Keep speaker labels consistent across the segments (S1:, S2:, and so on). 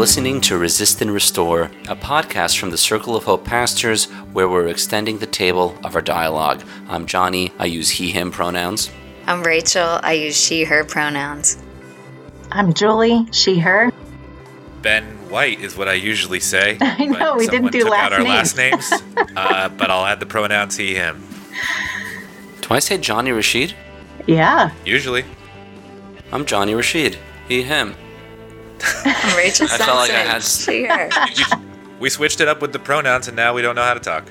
S1: listening to Resist and Restore, a podcast from the Circle of Hope Pastors where we're extending the table of our dialogue. I'm Johnny. I use he, him pronouns.
S2: I'm Rachel. I use she, her pronouns.
S3: I'm Julie, she, her.
S4: Ben White is what I usually say.
S3: I know, we didn't do
S4: took
S3: last
S4: out our
S3: names.
S4: last names, uh, but I'll add the pronouns he, him.
S1: Do I say Johnny Rashid?
S3: Yeah.
S4: Usually.
S1: I'm Johnny Rashid. He, him.
S2: I'm Rachel
S1: I felt like I
S2: Simpson.
S1: had-
S2: She, her.
S4: We switched it up with the pronouns, and now we don't know how to talk.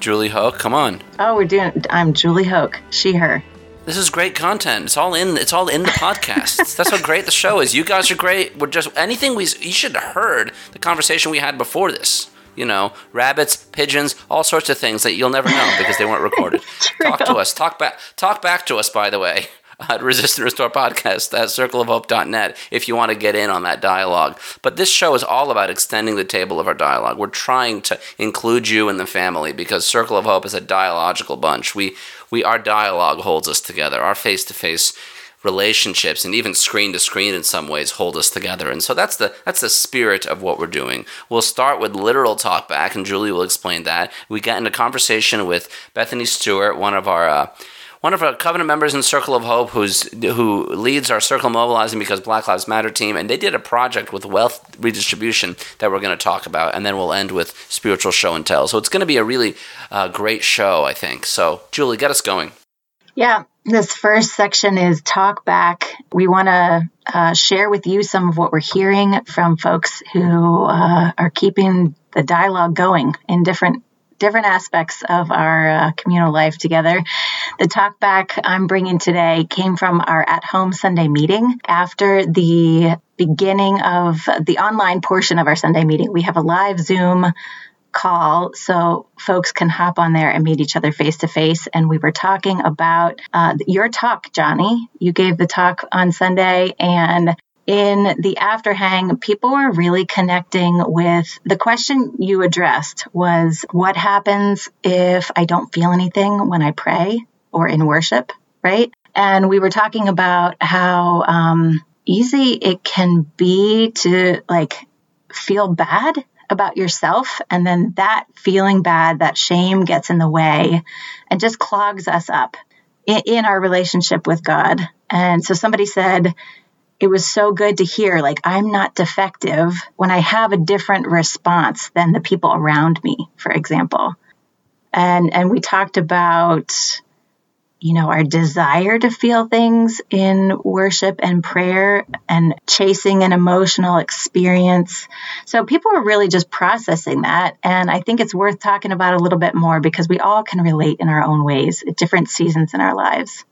S1: Julie Hoke, come on.
S3: Oh, we're doing. I'm Julie Hoke, she, her.
S1: This is great content. It's all in. It's all in the podcast. That's how great the show is. You guys are great. We're just anything we. You should have heard the conversation we had before this. You know, rabbits, pigeons, all sorts of things that you'll never know because they weren't recorded. talk to us. Talk back. Talk back to us. By the way, at Resist and Restore podcast at circleofhope.net if you want to get in on that dialogue. But this show is all about extending the table of our dialogue. We're trying to include you in the family because Circle of Hope is a dialogical bunch. We we our dialogue holds us together. Our face to face relationships and even screen to screen in some ways hold us together and so that's the that's the spirit of what we're doing we'll start with literal talk back and julie will explain that we got into conversation with bethany stewart one of our uh, one of our covenant members in Circle of Hope, who's who leads our Circle Mobilizing because Black Lives Matter team, and they did a project with wealth redistribution that we're going to talk about, and then we'll end with spiritual show and tell. So it's going to be a really uh, great show, I think. So Julie, get us going.
S3: Yeah. This first section is talk back. We want to uh, share with you some of what we're hearing from folks who uh, are keeping the dialogue going in different different aspects of our uh, communal life together. The talk back I'm bringing today came from our at home Sunday meeting. After the beginning of the online portion of our Sunday meeting, we have a live Zoom call so folks can hop on there and meet each other face to face. And we were talking about uh, your talk, Johnny. You gave the talk on Sunday, and in the afterhang, people were really connecting with the question you addressed was what happens if I don't feel anything when I pray or in worship, right? And we were talking about how um, easy it can be to like feel bad about yourself and then that feeling bad that shame gets in the way and just clogs us up in, in, our relationship with god and so somebody said it was so good to hear like i'm not defective when i have a different response than the people around me for example and and we talked about you know, our desire to feel things in worship and prayer and chasing an emotional experience. So people are really just processing that. And I think it's worth talking about a little bit more because we all can relate in our own ways at different seasons in our lives.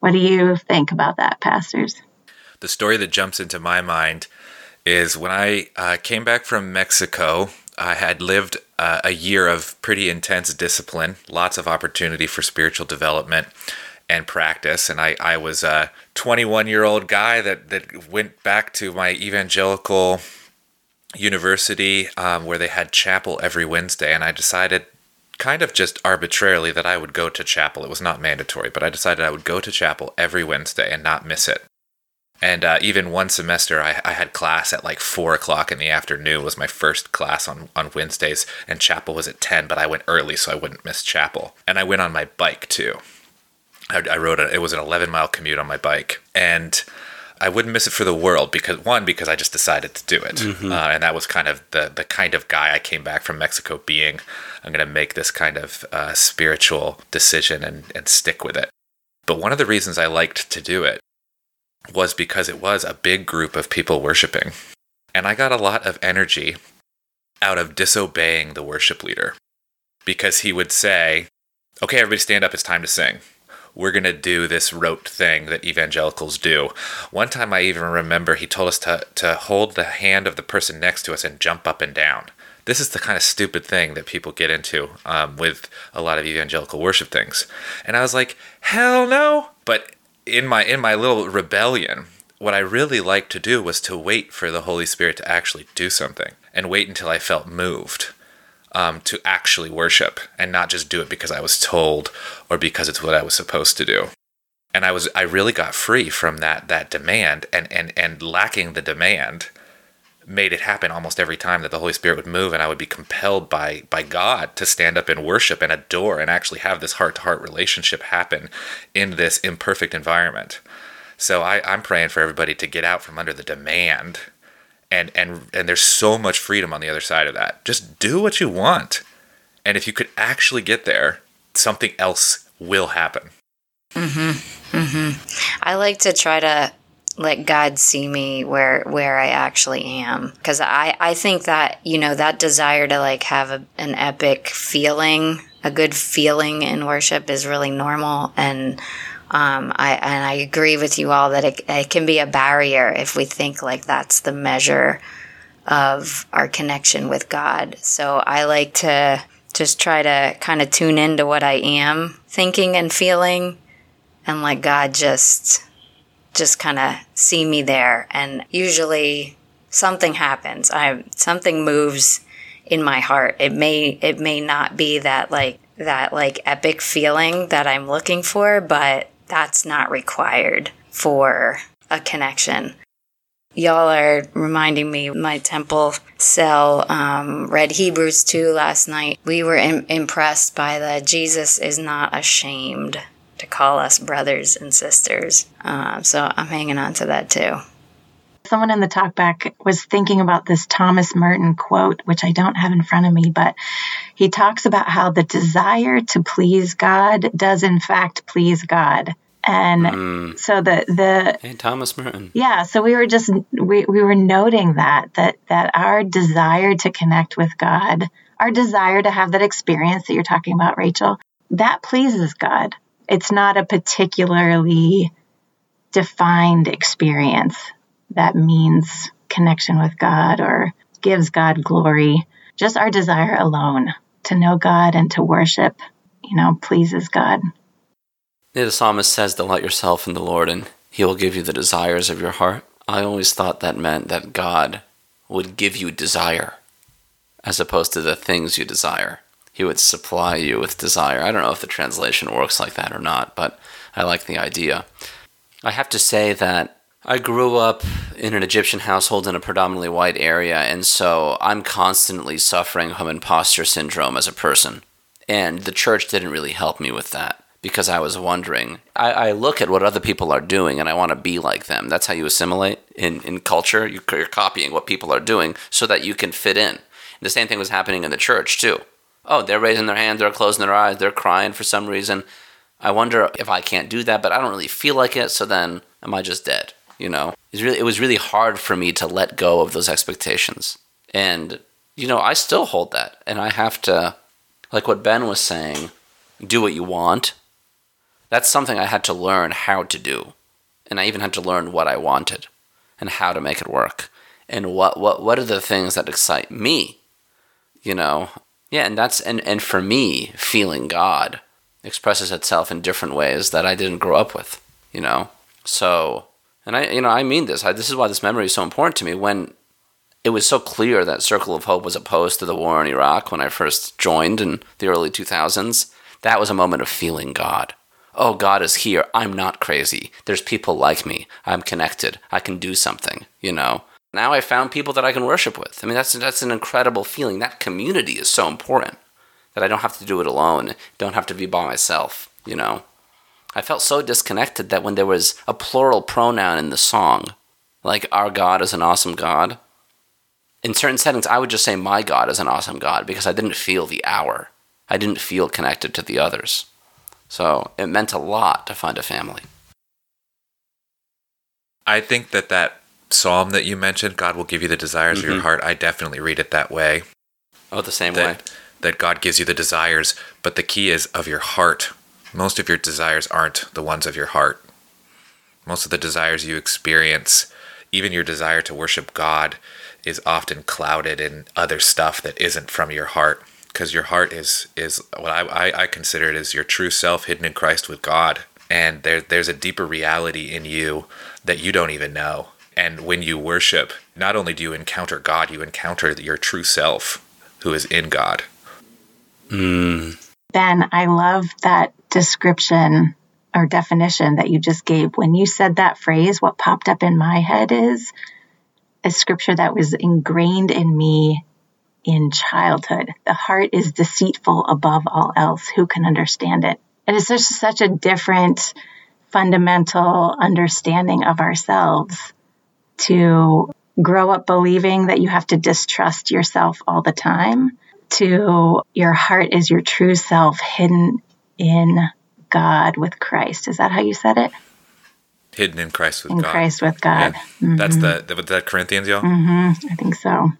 S3: What do you think about that, pastors?
S4: The story that jumps into my mind is when I uh, came back from Mexico, I had lived uh, a year of pretty intense discipline, lots of opportunity for spiritual development and practice. And I, I was a 21 year old guy that, that went back to my evangelical university um, where they had chapel every Wednesday. And I decided, kind of just arbitrarily, that I would go to chapel. It was not mandatory, but I decided I would go to chapel every Wednesday and not miss it. And uh, even one semester, I, I, had class at like four o'clock in the afternoon. Was my first class on on Wednesdays, and chapel was at ten. But I went early so I wouldn't miss chapel. And I went on my bike too. I, I rode a, it was an eleven mile commute on my bike, and I wouldn't miss it for the world because one because I just decided to do it, mm-hmm. uh, and that was kind of the the kind of guy I came back from Mexico being. I'm going to make this kind of uh, spiritual decision and and stick with it. But one of the reasons I liked to do it was because it was a big group of people worshiping. And I got a lot of energy out of disobeying the worship leader because he would say, Okay, everybody stand up, it's time to sing. We're going to do this rote thing that evangelicals do. One time I even remember he told us to, to hold the hand of the person next to us and jump up and down. This is the kind of stupid thing that people get into um, with a lot of evangelical worship things. And I was like, hell no. But in my in my little rebellion, what I really liked to do was to wait for the Holy Spirit to actually do something and wait until I felt moved um, to actually worship and not just do it because I was told or because it's what I was supposed to do. And I was I really got free from that that demand and and and lacking the demand made it happen almost every time that the Holy Spirit would move, and I would be compelled by by God to stand up and worship and adore and actually have this heart to heart relationship happen in this imperfect environment. So I, I'm praying for everybody to get out from under the demand, and and and there's so much freedom on the other side of that. Just do what you want, and if you could actually get there, something else will happen. Mm-hmm. Mm-hmm.
S2: I like to try to let God see me where where I actually am because I I think that you know that desire to like have a, an epic feeling, a good feeling in worship is really normal and. Um, I and I agree with you all that it, it can be a barrier if we think like that's the measure of our connection with God. So I like to just try to kind of tune into what I am thinking and feeling and let God just just kind of see me there and usually something happens. I something moves in my heart. It may it may not be that like that like epic feeling that I'm looking for, but that's not required for a connection. Y'all are reminding me my temple cell um, read Hebrews 2 last night. We were Im- impressed by the Jesus is not ashamed to call us brothers and sisters. Um, so I'm hanging on to that too.
S3: Someone in the talkback was thinking about this Thomas Merton quote, which I don't have in front of me, but he talks about how the desire to please God does in fact please God. And so the the
S1: Hey, Thomas Merton.
S3: yeah, so we were just we, we were noting that that that our desire to connect with God, our desire to have that experience that you're talking about, Rachel, that pleases God. It's not a particularly defined experience that means connection with God or gives God glory. Just our desire alone to know God and to worship, you know, pleases God.
S1: The psalmist says, Delight yourself in the Lord, and he will give you the desires of your heart. I always thought that meant that God would give you desire as opposed to the things you desire. He would supply you with desire. I don't know if the translation works like that or not, but I like the idea. I have to say that I grew up in an Egyptian household in a predominantly white area, and so I'm constantly suffering from imposter syndrome as a person. And the church didn't really help me with that because I was wondering. I, I look at what other people are doing and I want to be like them. That's how you assimilate in, in culture. You, you're copying what people are doing so that you can fit in. The same thing was happening in the church, too. Oh, they're raising their hands, they're closing their eyes, they're crying for some reason. I wonder if I can't do that, but I don't really feel like it, so then am I just dead? You know? It's really, it was really hard for me to let go of those expectations. And, you know, I still hold that. And I have to, like what Ben was saying, do what you want. That's something I had to learn how to do. And I even had to learn what I wanted and how to make it work. And what, what, what are the things that excite me? You know? Yeah, and that's and, and for me, feeling God expresses itself in different ways that I didn't grow up with, you know? So and I you know, I mean this. I, this is why this memory is so important to me. When it was so clear that Circle of Hope was opposed to the war in Iraq when I first joined in the early 2000s, that was a moment of feeling God. Oh, God is here. I'm not crazy. There's people like me. I'm connected. I can do something, you know? Now I found people that I can worship with. I mean, that's, that's an incredible feeling. That community is so important that I don't have to do it alone, don't have to be by myself, you know? I felt so disconnected that when there was a plural pronoun in the song, like our God is an awesome God, in certain settings, I would just say my God is an awesome God because I didn't feel the hour. I didn't feel connected to the others. So it meant a lot to find a family.
S4: I think that that psalm that you mentioned, God will give you the desires of your mm-hmm. heart, I definitely read it that way.
S1: Oh, the same way.
S4: That, that God gives you the desires, but the key is of your heart. Most of your desires aren't the ones of your heart. Most of the desires you experience, even your desire to worship God, is often clouded in other stuff that isn't from your heart. Because your heart is is what I, I, I consider it as your true self hidden in Christ with God. And there there's a deeper reality in you that you don't even know. And when you worship, not only do you encounter God, you encounter your true self who is in God. Hmm.
S3: Ben, I love that description or definition that you just gave. When you said that phrase, what popped up in my head is a scripture that was ingrained in me in childhood. The heart is deceitful above all else. Who can understand it? And it's just such a different fundamental understanding of ourselves to grow up believing that you have to distrust yourself all the time to your heart is your true self hidden in God with Christ. Is that how you said it?
S4: Hidden in Christ with God.
S3: in
S4: God.
S3: Christ with God.
S4: Yeah. Mm-hmm. That's the, the that Corinthians, y'all.
S3: Mm-hmm. I think so.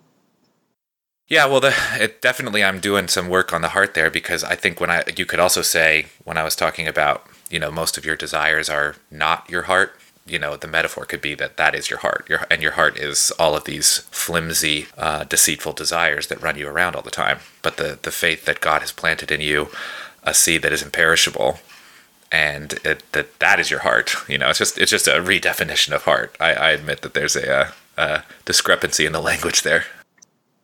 S4: Yeah, well, the, it, definitely, I'm doing some work on the heart there because I think when I, you could also say when I was talking about, you know, most of your desires are not your heart. You know, the metaphor could be that that is your heart, your and your heart is all of these flimsy, uh, deceitful desires that run you around all the time. But the the faith that God has planted in you, a seed that is imperishable, and it, that that is your heart. You know, it's just it's just a redefinition of heart. I, I admit that there's a, a discrepancy in the language there.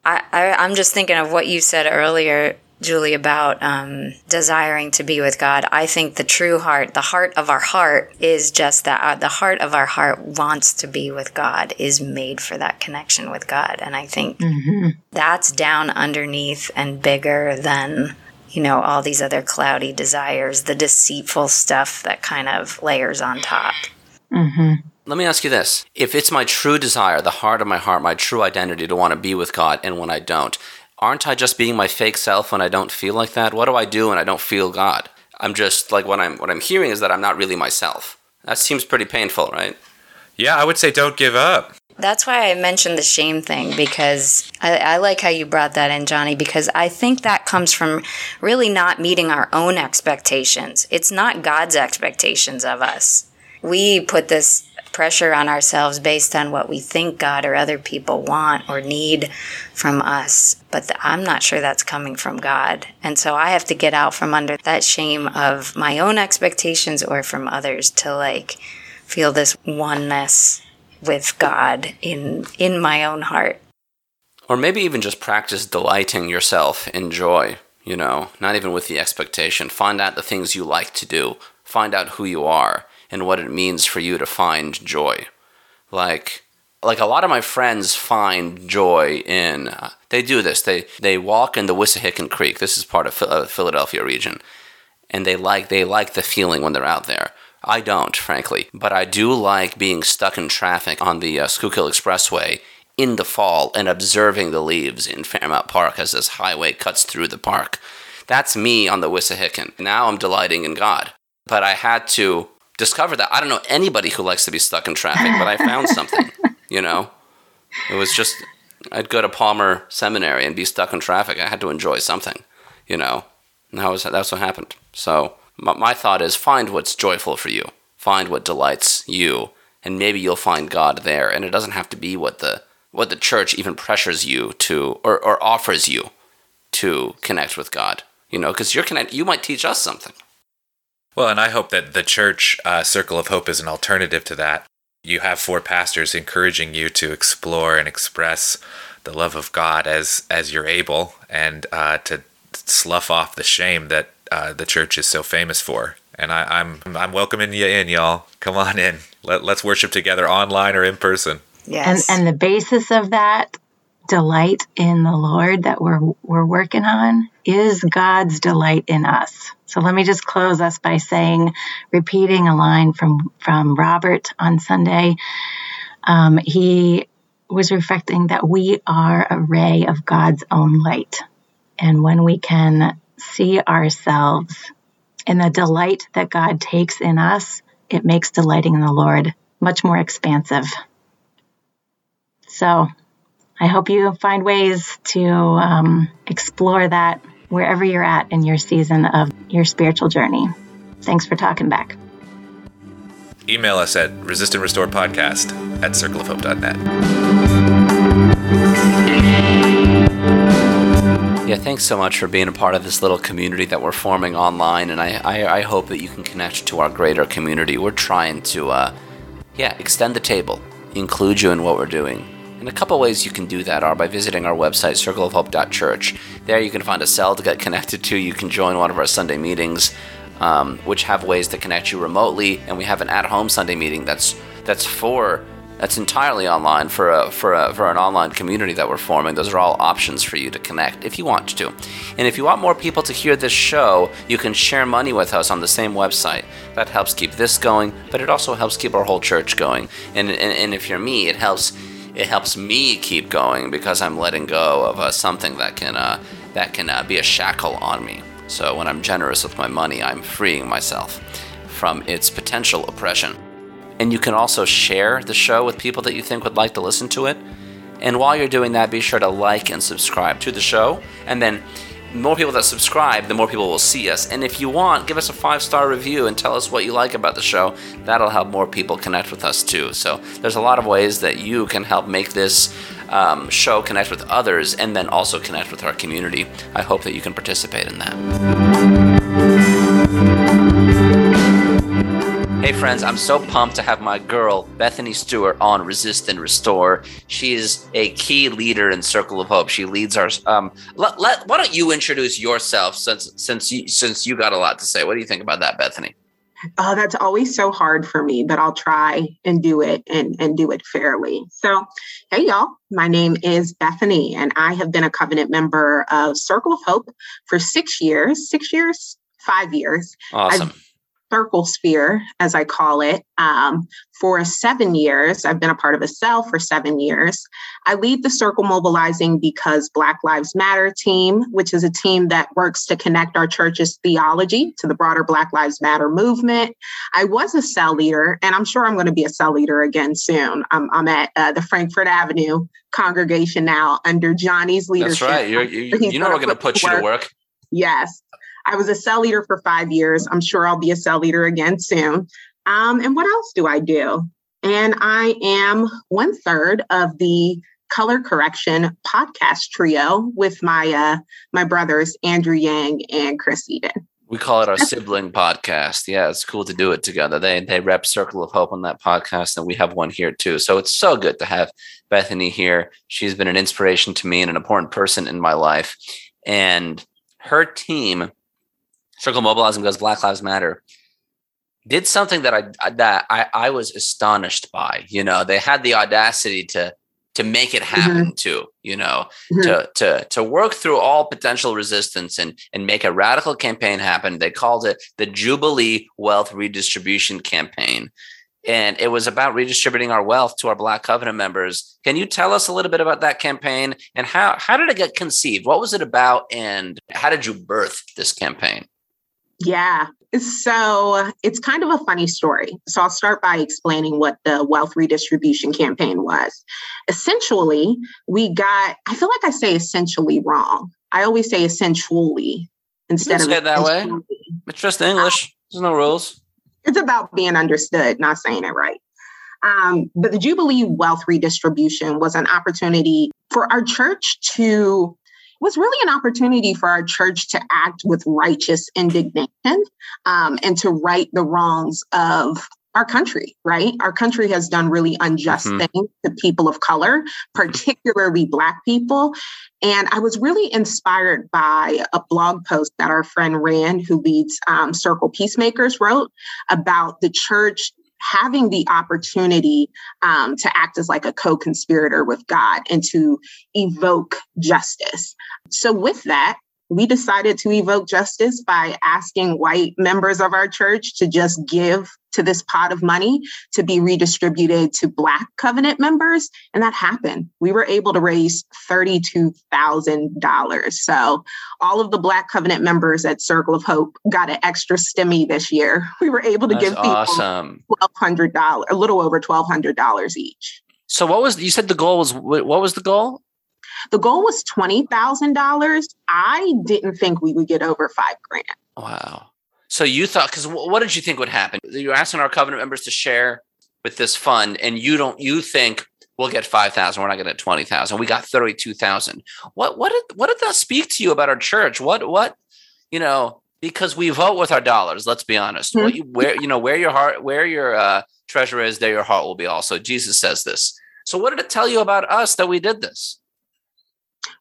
S2: I, I am just thinking of what you said earlier, Julie, about um, desiring to be with God. I think the true heart, the heart of our heart, is just that. Uh, the heart of our heart wants to be with God, is made for that connection with God, and I think mm-hmm. that's down underneath and bigger than you know, all these other cloudy desires, the deceitful stuff that kind of layers on top.
S3: Mm-hmm.
S1: Let me ask you this. If it's my true desire, the heart of my heart, my true identity to want to be with God, and when I don't, aren't I just being my fake self when I don't feel like that? What do I do when I don't feel God? I'm just like what I'm what I'm hearing is that I'm not really myself. That seems pretty painful, right?
S4: Yeah, I would say don't give up.
S2: That's why I mentioned the shame thing because I, I, like how you brought that in, Johnny, because I think that comes from really not meeting our own expectations. It's not God's expectations of us. We put this pressure on ourselves based on what we think God or other people want or need from us. But the, I'm not sure that's coming from God. And so I have to get out from under that shame of my own expectations or from others to like feel this oneness with God in in my own heart.
S1: Or maybe even just practice delighting yourself in joy, you know, not even with the expectation. Find out the things you like to do. Find out who you are and what it means for you to find joy. Like like a lot of my friends find joy in uh, they do this. They they walk in the Wissahickon Creek. This is part of uh, Philadelphia region. And they like they like the feeling when they're out there. I don't, frankly, but I do like being stuck in traffic on the uh, Schuylkill Expressway in the fall and observing the leaves in Fairmount Park as this highway cuts through the park. That's me on the Wissahickon. Now I'm delighting in God. But I had to discover that. I don't know anybody who likes to be stuck in traffic, but I found something, you know? It was just, I'd go to Palmer Seminary and be stuck in traffic. I had to enjoy something, you know? And that was, that's what happened. So my thought is find what's joyful for you, find what delights you, and maybe you'll find God there. And it doesn't have to be what the what the church even pressures you to or, or offers you to connect with God. You know, because you're connect, you might teach us something.
S4: Well, and I hope that the church uh, Circle of Hope is an alternative to that. You have four pastors encouraging you to explore and express the love of God as as you're able, and uh, to slough off the shame that uh, the church is so famous for. And I, am I'm, I'm welcoming you in, y'all. Come on in. Let, let's worship together, online or in person.
S3: Yes. And and the basis of that delight in the Lord that we're we're working on is God's delight in us. So let me just close us by saying, repeating a line from from Robert on Sunday. Um, he was reflecting that we are a ray of God's own light, and when we can see ourselves in the delight that God takes in us, it makes delighting in the Lord much more expansive. So I hope you find ways to um, explore that wherever you're at in your season of your spiritual journey. Thanks for talking back.
S4: Email us at resist and restore podcast at circleofhope.net.
S1: Yeah, thanks so much for being a part of this little community that we're forming online, and I, I, I hope that you can connect to our greater community. We're trying to, uh, yeah, extend the table, include you in what we're doing. And a couple ways you can do that are by visiting our website, circleofhope.church. There you can find a cell to get connected to. You can join one of our Sunday meetings, um, which have ways to connect you remotely, and we have an at-home Sunday meeting that's that's for That's entirely online for a, for a, for an online community that we're forming. Those are all options for you to connect if you want to. And if you want more people to hear this show, you can share money with us on the same website. That helps keep this going, but it also helps keep our whole church going. And and, and if you're me, it helps it helps me keep going because I'm letting go of uh, something that can uh, that can uh, be a shackle on me. So when I'm generous with my money, I'm freeing myself from its potential oppression. And you can also share the show with people that you think would like to listen to it. And while you're doing that, be sure to like and subscribe to the show. And then, the more people that subscribe, the more people will see us. And if you want, give us a five star review and tell us what you like about the show. That'll help more people connect with us too. So, there's a lot of ways that you can help make this um, show connect with others and then also connect with our community. I hope that you can participate in that. Hey friends, I'm so pumped to have my girl Bethany Stewart on Resist and Restore. She is a key leader in Circle of Hope. She leads our. Um, let, let, why don't you introduce yourself since since you since you got a lot to say? What do you think about that, Bethany?
S5: Oh, that's always so hard for me, but I'll try and do it and, and do it fairly. So, hey, y'all, my name is Bethany, and I have been a covenant member of Circle of Hope for six years, six years, five years.
S1: Awesome.
S5: I've circle sphere, as I call it, um, for seven years. I've been a part of a cell for seven years. I lead the Circle Mobilizing Because Black Lives Matter team, which is a team that works to connect our church's theology to the broader Black Lives Matter movement. I was a cell leader, and I'm sure I'm going to be a cell leader again soon. I'm, I'm at uh, the Frankford Avenue congregation now under Johnny's leadership.
S1: That's right. You're, you, you know, we're going to put you to work.
S5: Yes. I was a cell leader for five years. I'm sure I'll be a cell leader again soon. Um, and what else do I do? And I am one third of the color correction podcast trio with my uh, my brothers Andrew Yang and Chris Eden.
S1: We call it our sibling podcast. Yeah, it's cool to do it together. They they rep Circle of Hope on that podcast, and we have one here too. So it's so good to have Bethany here. She's been an inspiration to me and an important person in my life. And her team Circle Mobilizing because Black Lives Matter did something that I that I, I was astonished by. You know, they had the audacity to to make it happen mm-hmm. too, you know, mm-hmm. to to to work through all potential resistance and and make a radical campaign happen. They called it the Jubilee Wealth Redistribution Campaign. And it was about redistributing our wealth to our Black Covenant members. Can you tell us a little bit about that campaign and how how did it get conceived? What was it about and how did you birth this campaign?
S5: Yeah. So it's kind of a funny story. So I'll start by explaining what the wealth redistribution campaign was. Essentially, we got, I feel like I say essentially wrong. I always say essentially instead
S1: of that way. It's just English. There's no rules.
S5: It's about being understood, not saying it right. Um, but the Jubilee Wealth Redistribution was an opportunity for our church to was really an opportunity for our church to act with righteous indignation um, and to right the wrongs of our country, right? Our country has done really unjust mm-hmm. things to people of color, particularly Black people. And I was really inspired by a blog post that our friend Rand, who leads um, Circle Peacemakers, wrote about the church having the opportunity um, to act as like a co conspirator with God and to evoke justice. So, with that, we decided to evoke justice by asking white members of our church to just give to this pot of money to be redistributed to Black covenant members. And that happened. We were able to raise $32,000. So all of the Black covenant members at Circle of Hope got an extra stimmy this year. We were able to
S1: That's
S5: give people
S1: awesome.
S5: $1,200, a little over $1,200 each.
S1: So what was, you said the goal was, what was the goal?
S5: The goal was $20,000. I didn't think we would get over five grand.
S1: Wow. So you thought, because what did you think would happen? You're asking our covenant members to share with this fund, and you don't, you think we'll get 5,000. We're not going to get 20,000. We got 32,000. What, what did, what did that speak to you about our church? What, what, you know, because we vote with our dollars. Let's be honest. Mm-hmm. What you, where, you know, where your heart, where your uh, treasure is, there your heart will be also. Jesus says this. So what did it tell you about us that we did this?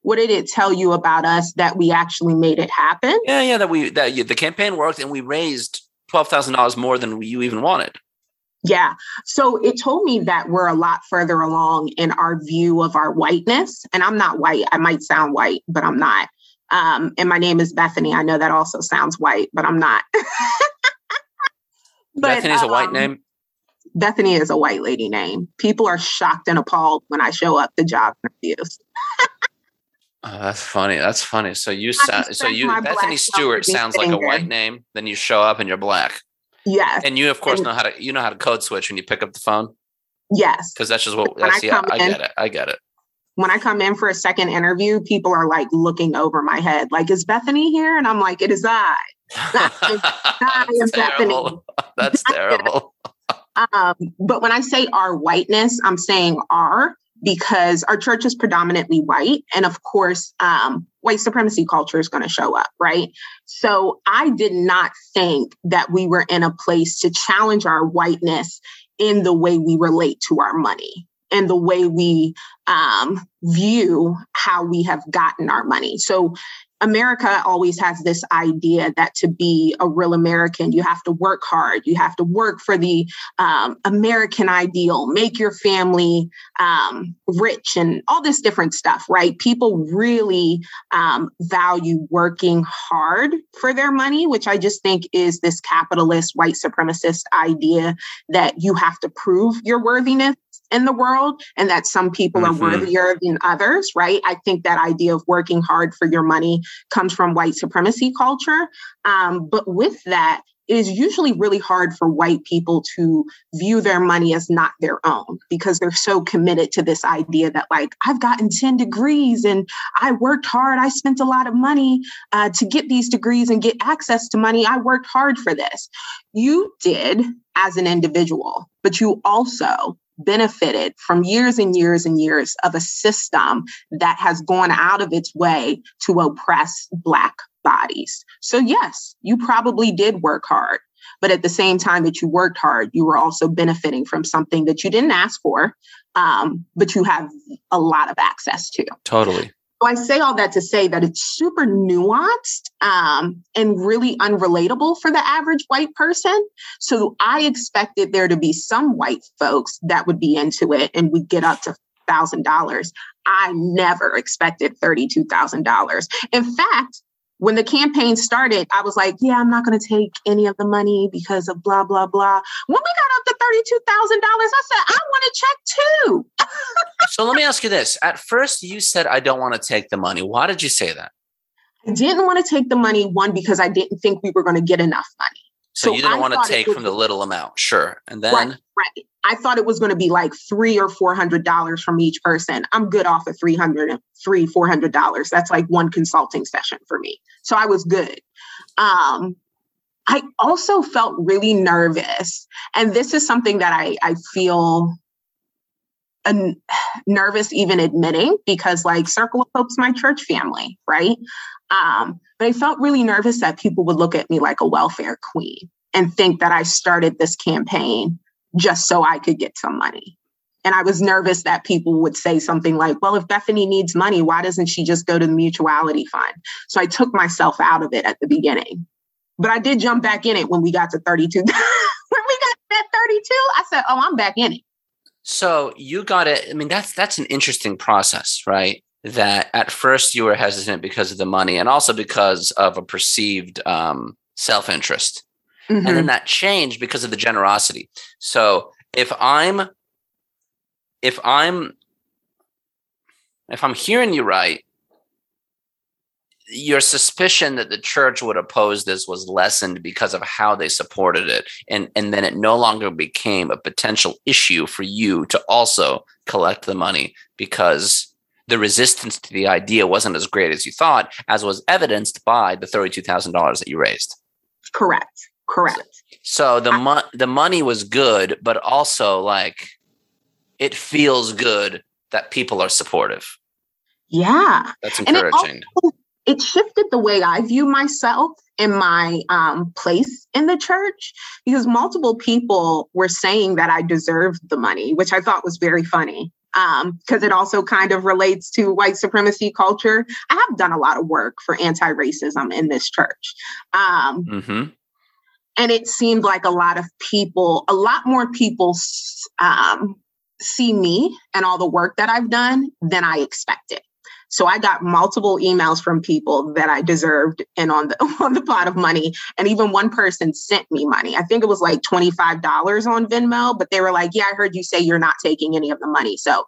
S5: What did it tell you about us that we actually made it happen?
S1: Yeah, yeah, that we that the campaign worked and we raised twelve thousand dollars more than you even wanted.
S5: Yeah. So it told me that we're a lot further along in our view of our whiteness. And I'm not white. I might sound white, but I'm not. Um, and my name is Bethany. I know that also sounds white, but I'm not.
S1: but, Bethany's um, a white um, name.
S5: Bethany is a white lady name. People are shocked and appalled when I show up to job interviews.
S1: oh, that's funny. That's funny. So you sound so you Bethany Stewart sounds like a white name. Then you show up and you're black.
S5: Yes.
S1: And you of course and, know how to you know how to code switch when you pick up the phone.
S5: Yes.
S1: Because that's just what that's I, yeah, I get it. I get it.
S5: When I come in for a second interview, people are like looking over my head, like, is Bethany here? And I'm like, it is I.
S1: I am Bethany. That's terrible.
S5: um, but when I say our whiteness, I'm saying our because our church is predominantly white. And of course, um, white supremacy culture is going to show up, right? So I did not think that we were in a place to challenge our whiteness in the way we relate to our money and the way we um, view how we have gotten our money. So America always has this idea that to be a real American, you have to work hard. You have to work for the um, American ideal, make your family um, rich, and all this different stuff, right? People really um, value working hard for their money, which I just think is this capitalist, white supremacist idea that you have to prove your worthiness in the world and that some people mm-hmm. are worthier than others, right? I think that idea of working hard for your money comes from white supremacy culture. Um, but with that, it is usually really hard for white people to view their money as not their own because they're so committed to this idea that, like, I've gotten 10 degrees and I worked hard. I spent a lot of money uh, to get these degrees and get access to money. I worked hard for this. You did as an individual, but you also benefited from years and years and years of a system that has gone out of its way to oppress Black bodies. So, yes, you probably did work hard. But at the same time that you worked hard, you were also benefiting from something that you didn't ask for, um, but you have a lot of access to.
S1: Totally.
S5: So I say all that to say that it's super nuanced um, and really unrelatable for the average white person. So I expected there to be some white folks that would be into it and would get up to thousand dollars. I never expected thirty-two thousand dollars. In fact, when the campaign started, I was like, yeah, I'm not going to take any of the money because of blah, blah, blah. When we got up $32,000, I said, I want to check too.
S1: so let me ask you this. At first, you said, I don't want to take the money. Why did you say that?
S5: I didn't want to take the money, one, because I didn't think we were going to get enough money.
S1: So, so you didn't I want to take from the little amount, sure. And then
S5: right, right. I thought it was going to be like three or four hundred dollars from each person. I'm good off of three hundred, three, four hundred dollars. That's like one consulting session for me. So I was good. Um, I also felt really nervous. And this is something that I, I feel an, nervous even admitting because like Circle of Hope's my church family, right? Um, but I felt really nervous that people would look at me like a welfare queen and think that I started this campaign just so I could get some money. And I was nervous that people would say something like, well, if Bethany needs money, why doesn't she just go to the mutuality fund? So I took myself out of it at the beginning. But I did jump back in it when we got to 32. when we got that 32, I said, oh, I'm back in it.
S1: So you got it. I mean, that's that's an interesting process, right? That at first you were hesitant because of the money and also because of a perceived um, self-interest. Mm-hmm. And then mm-hmm. that changed because of the generosity. So if I'm if I'm if I'm hearing you right, your suspicion that the church would oppose this was lessened because of how they supported it and and then it no longer became a potential issue for you to also collect the money because the resistance to the idea wasn't as great as you thought as was evidenced by the $32,000 that you raised
S5: correct Correct.
S1: So the mo- the money was good, but also like it feels good that people are supportive.
S5: Yeah,
S1: that's encouraging.
S5: It, shifted the way I view myself and my um, place in the church because multiple people were saying that I deserved the money, which I thought was very funny because um, it also kind of relates to white supremacy culture. I have done a lot of work for anti racism in this church. Um, mm-hmm. and it seemed like a lot of people, a lot more people um, see me and all the work that I've done than I expected. So I got multiple emails from people that I deserved and on the on the pot of money. And even one person sent me money. I think it was like $25 on Venmo, but they were like, Yeah, I heard you say you're not taking any of the money. So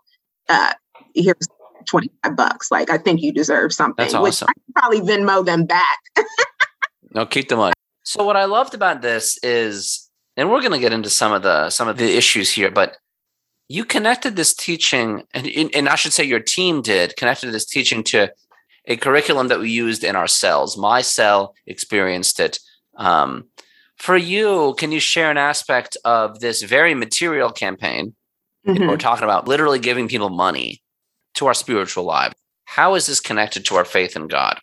S5: uh here's 25 bucks. Like I think you deserve something.
S1: That's awesome.
S5: Which I probably Venmo them back.
S1: no, keep the money. So what I loved about this is, and we're gonna get into some of the some of the issues here, but you connected this teaching, and, and I should say your team did, connected this teaching to a curriculum that we used in our cells. My cell experienced it. Um, for you, can you share an aspect of this very material campaign? Mm-hmm. We're talking about literally giving people money to our spiritual life. How is this connected to our faith in God?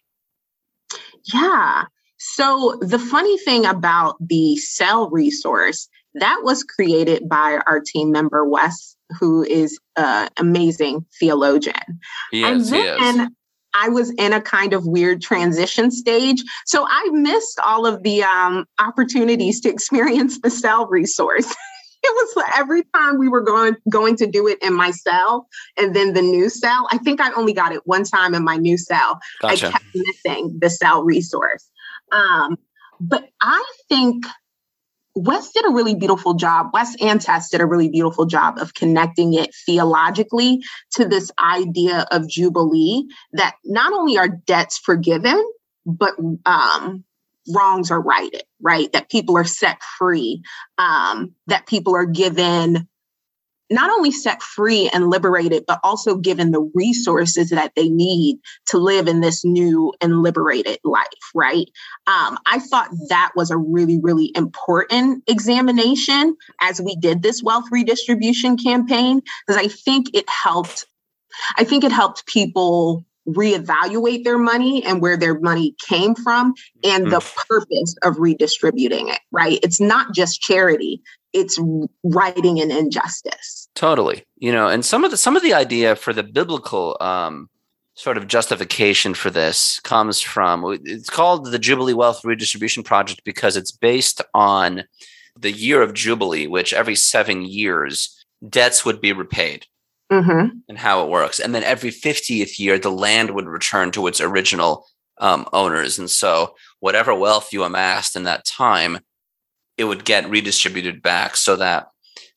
S5: Yeah. So, the funny thing about the cell resource that was created by our team member, Wes, who is an amazing theologian.
S1: Yes, and then
S5: I was in a kind of weird transition stage. So I missed all of the um, opportunities to experience the cell resource. it was every time we were going going to do it in my cell and then the new cell. I think I only got it one time in my new cell. Gotcha. I kept missing the cell resource. Um, but I think Wes did a really beautiful job. Wes and Tess did a really beautiful job of connecting it theologically to this idea of Jubilee that not only are debts forgiven, but um, wrongs are righted, right? That people are set free, um, that people are given not only set free and liberated, but also given the resources that they need to live in this new and liberated life, right? Um, I thought that was a really, really important examination as we did this wealth redistribution campaign, because I think it helped. I think it helped people reevaluate their money and where their money came from and the mm. purpose of redistributing it, right? It's not just charity, it's righting an injustice.
S1: Totally. You know, and some of the some of the idea for the biblical um sort of justification for this comes from it's called the Jubilee Wealth Redistribution Project because it's based on the year of Jubilee, which every seven years debts would be repaid
S5: mm-hmm.
S1: and how it works. And then every 50th year, the land would return to its original um, owners. And so, whatever wealth you amassed in that time, it would get redistributed back so that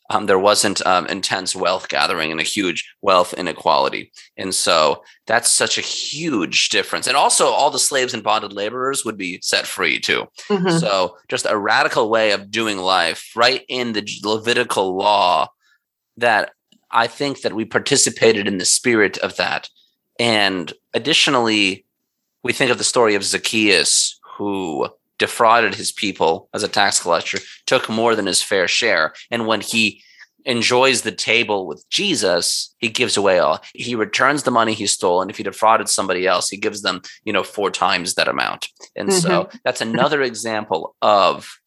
S1: um, there wasn't um, intense wealth gathering and a huge wealth inequality. And so that's such a huge difference. And also, all the slaves and bonded laborers would be set free too. Mm-hmm. So, just a radical way of doing life right in the Levitical law that I think that we participated in the spirit of that. And additionally, we think of the story of Zacchaeus, who defrauded his people as a tax collector, took more than his fair share. And when he enjoys the table with Jesus, he gives away all. He returns the money he stole. And if he defrauded somebody else, he gives them, you know, four times that amount. And mm-hmm. so that's another example of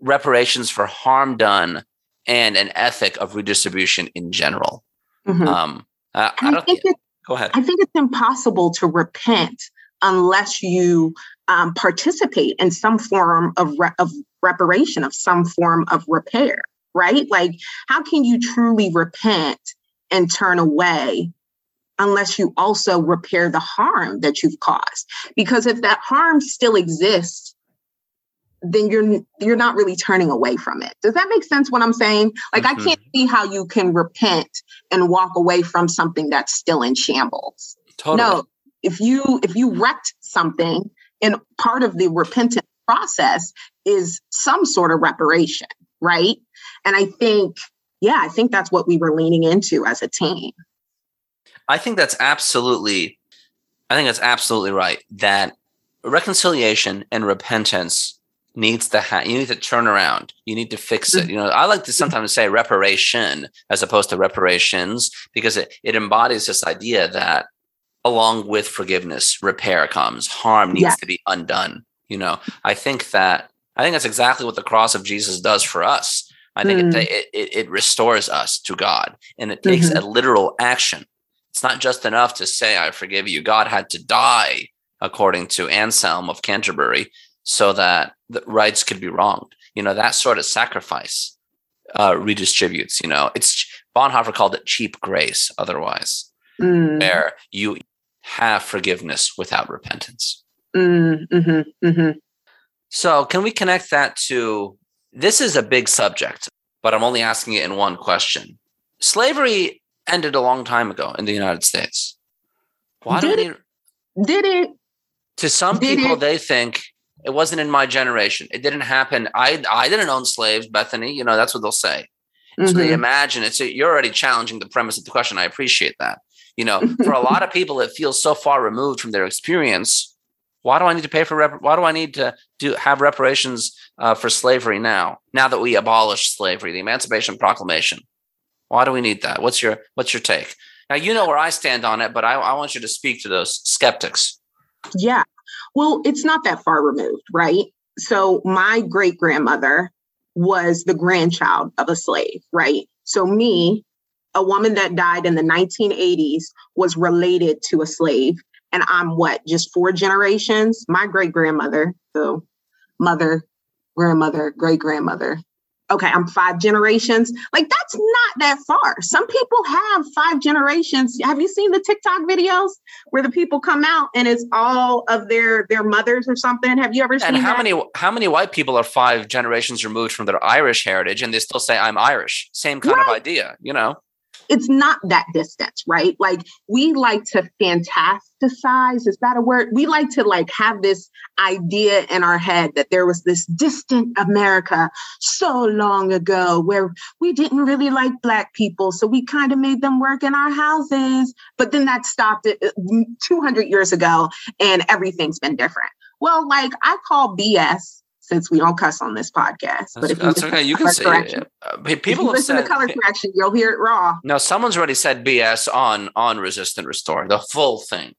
S1: reparations for harm done and an ethic of redistribution in general. Mm-hmm. Um, I, I, think it, go ahead.
S5: I think it's impossible to repent unless you um, participate in some form of, re- of reparation, of some form of repair, right? Like, how can you truly repent and turn away unless you also repair the harm that you've caused? Because if that harm still exists, then you're you're not really turning away from it. Does that make sense what I'm saying? Like mm-hmm. I can't see how you can repent and walk away from something that's still in shambles.
S1: Totally.
S5: No, if you if you wrecked something and part of the repentant process is some sort of reparation, right? And I think yeah, I think that's what we were leaning into as a team.
S1: I think that's absolutely I think that's absolutely right that reconciliation and repentance needs to have you need to turn around you need to fix it you know i like to sometimes say reparation as opposed to reparations because it, it embodies this idea that along with forgiveness repair comes harm needs yeah. to be undone you know i think that i think that's exactly what the cross of jesus does for us i think mm. it, it, it restores us to god and it takes mm-hmm. a literal action it's not just enough to say i forgive you god had to die according to anselm of canterbury so that the rights could be wronged. you know, that sort of sacrifice uh, redistributes. You know, it's Bonhoeffer called it cheap grace. Otherwise,
S5: Mm,
S1: where you have forgiveness without repentance.
S5: mm, mhm, mm-hmm.
S1: So, can we connect that to this is a big subject, but I'm only asking it in one question. Slavery ended a long time ago in the United States. Why
S5: Did it?
S1: need,
S5: Did it?
S1: to some
S5: Did
S1: people
S5: it?
S1: they think it wasn't in my generation. It didn't happen. I I didn't own slaves, Bethany. You know, that's what they'll say. So they
S5: Mhm.
S1: imagine it's you're already challenging the premise of the question. I appreciate that. You know, for a lot of people, it feels so far removed from their experience. Why do I need to pay for? Rep- why do I need to do have reparations uh, for slavery now? Now that we abolished slavery, the Emancipation Proclamation. Why do we need that? What's your What's your take? Now you know where I stand on it, but I, I want you to speak to those skeptics.
S5: Yeah. Well, it's not that far removed, right? So my great grandmother was the grandchild of a slave, right? So me, a woman that died in the 1980s, was related to a slave. And I'm what, just four generations? My great grandmother, so mother, grandmother, great grandmother. Okay, I'm five generations. Like that's not that far. Some people have five generations. Have you seen the TikTok videos where the people come out and it's all of their their mothers or something? Have you ever seen
S1: And how
S5: that?
S1: many how many white people are five generations removed from their Irish heritage, and they still say I'm Irish? Same kind of idea, you know.
S5: It's not that distance, right? Like we like to fantasticize. Is that a word? We like to like have this idea in our head that there was this distant America so long ago where we didn't really like black people. So we kind of made them work in our houses. But then that stopped it uh, 200 years ago and everything's been different. Well, like I call BS since we don't cuss on this podcast.
S1: That's,
S5: if
S1: that's okay. You can say
S5: correction-
S1: uh,
S5: if
S1: people
S5: you
S1: have
S5: listen
S1: said
S5: to color correction, you'll hear it raw.
S1: no. Someone's already said BS on on resistant restore the full thing.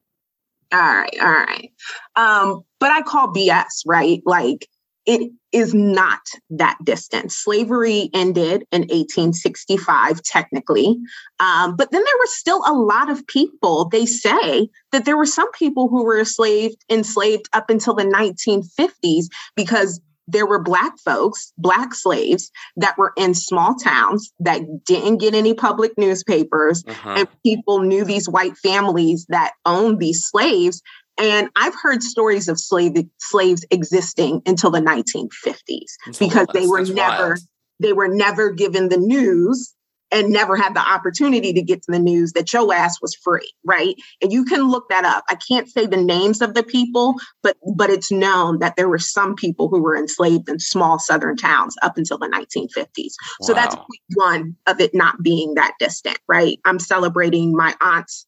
S5: All right, all right. Um, but I call BS, right? Like it is not that distant. Slavery ended in 1865, technically. Um, but then there were still a lot of people, they say that there were some people who were enslaved, enslaved up until the 1950s because there were black folks, black slaves that were in small towns that didn't get any public newspapers
S1: Uh-huh.
S5: and people knew these white families that owned these slaves. And I've heard stories of slave slaves existing until the 1950s
S1: That's-
S5: because they were never
S1: wild.
S5: they were never given the news and never had the opportunity to get to the news that your ass was free, right? And you can look that up. I can't say the names of the people, but but it's known that there were some people who were enslaved in small southern towns up until the 1950s. So that's one of it not being that distant, right? I'm celebrating my aunt's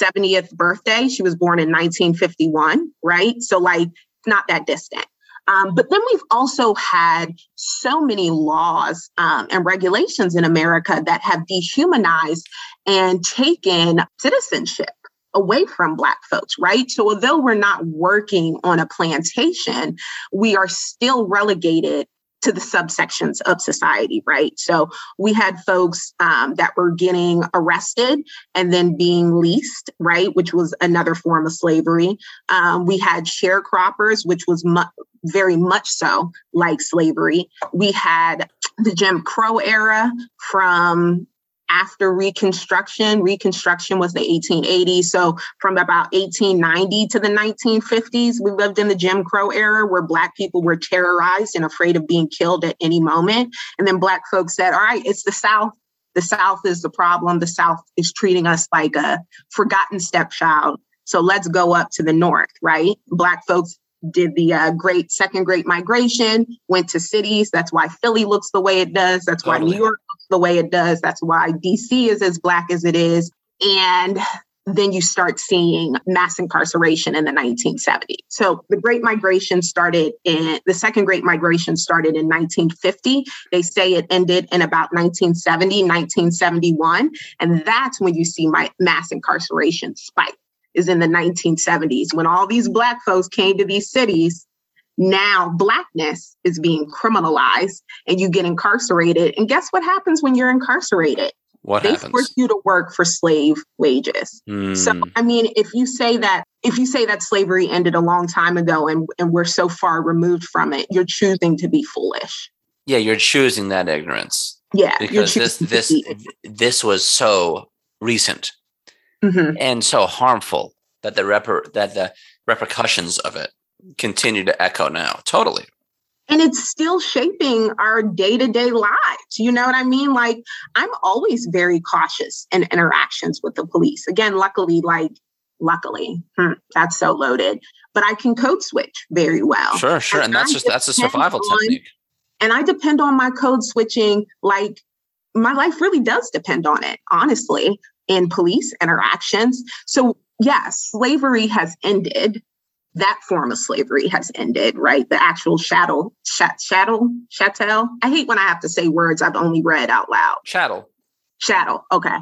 S5: 70th birthday. She was born in 1951, right? So, like, not that distant. Um, but then we've also had so many laws um, and regulations in America that have dehumanized and taken citizenship away from Black folks, right? So, although we're not working on a plantation, we are still relegated to the subsections of society, right? So we had folks um, that were getting arrested and then being leased, right, which was another form of slavery. Um, we had sharecroppers, which was mu- very much so like slavery. We had the Jim Crow era from after Reconstruction. Reconstruction was the 1880s. So from about 1890 to the 1950s, we lived in the Jim Crow era where Black people were terrorized and afraid of being killed at any moment. And then Black folks said, all right, it's the South. The South is the problem. The South is treating us like a forgotten stepchild. So let's go up to the North, right? Black folks did the uh, great second great migration, went to cities. That's why Philly looks the way it does. That's why
S1: Totally.
S5: New York the way it does. That's why DC is as black as it is. And then you start seeing mass incarceration in the 1970s. So the Great Migration started in the second Great Migration started in 1950. They say it ended in about 1970, 1971. And that's when you see my mass incarceration spike is in the 1970s when all these black folks came to these cities now blackness is being criminalized and you get incarcerated and guess what happens when you're incarcerated
S1: What
S5: they
S1: happens?
S5: force you to work for slave wages so
S1: Hmm.
S5: i mean if you say that if you say that slavery ended a long time ago and, and we're so far removed from it you're choosing to be foolish
S1: Yeah, you're choosing that ignorance.
S5: Yeah,
S1: because this this this was so recent mm-hmm. and so harmful that the reper- that the repercussions of it continue to echo now. Totally.
S5: And it's still shaping our day to day lives. You know what I mean? Like, I'm always very cautious in interactions with the police. Again, luckily, like, luckily, hmm, that's so loaded, but I can code switch very well.
S1: Sure, sure. And, and that's I just, that's a survival on, technique.
S5: And I depend on my code switching. Like, my life really does depend on it, honestly, in police interactions. So, yes, slavery has ended that form of slavery has ended, right? The actual shadow, shadow, chattel. I hate when I have to say words I've only read out loud.
S1: Chattel.
S5: Chattel. Okay.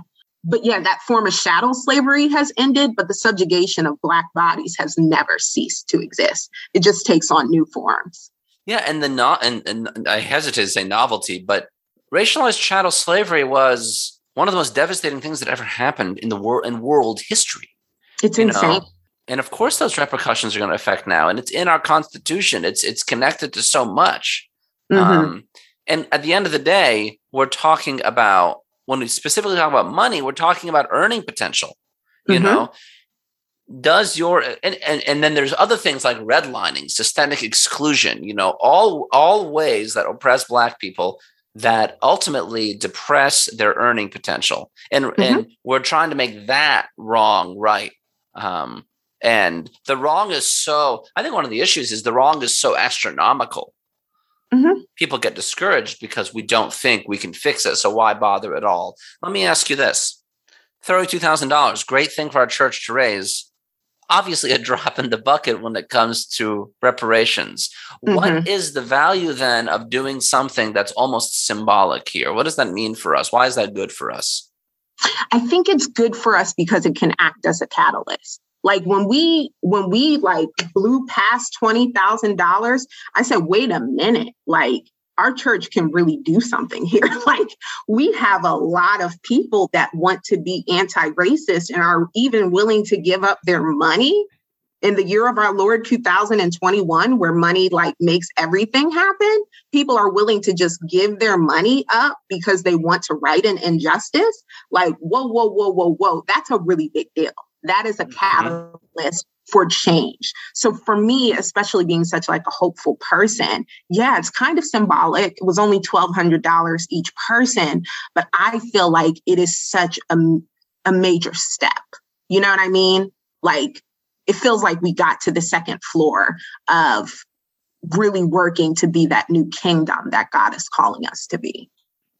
S5: But yeah, that form of chattel slavery has ended, but the subjugation of Black bodies has never ceased to exist. It just takes on new forms.
S1: Yeah, and the not and, and I hesitate to say novelty, but racialized chattel slavery was one of the most devastating things that ever happened in the world in world history.
S5: It's insane. Know?
S1: And of course those repercussions are going to affect now and it's in our constitution it's it's connected to so much mm-hmm. um, and at the end of the day we're talking about when we specifically talk about money we're talking about earning potential you mm-hmm. know does your and, and and then there's other things like redlining systemic exclusion you know all all ways that oppress black people that ultimately depress their earning potential and mm-hmm. and we're trying to make that wrong right um, and the wrong is so, I think one of the issues is the wrong is so astronomical. Mm-hmm. People get discouraged because we don't think we can fix it. So why bother at all? Let me ask you this $32,000, great thing for our church to raise. Obviously, a drop in the bucket when it comes to reparations. Mm-hmm. What is the value then of doing something that's almost symbolic here? What does that mean for us? Why is that good for us?
S5: I think it's good for us because it can act as a catalyst. Like when we when we like blew past twenty thousand dollars, I said, wait a minute, like our church can really do something here. like we have a lot of people that want to be anti-racist and are even willing to give up their money in the year of our Lord 2021, where money like makes everything happen, people are willing to just give their money up because they want to right an injustice. Like, whoa, whoa, whoa, whoa, whoa. That's a really big deal. That is a mm-hmm. catalyst for change. So for me, especially being such like a hopeful person, yeah, it's kind of symbolic. It was only $1,200 each person, but I feel like it is such a, a major step. You know what I mean? Like it feels like we got to the second floor of really working to be that new kingdom that God is calling us to be.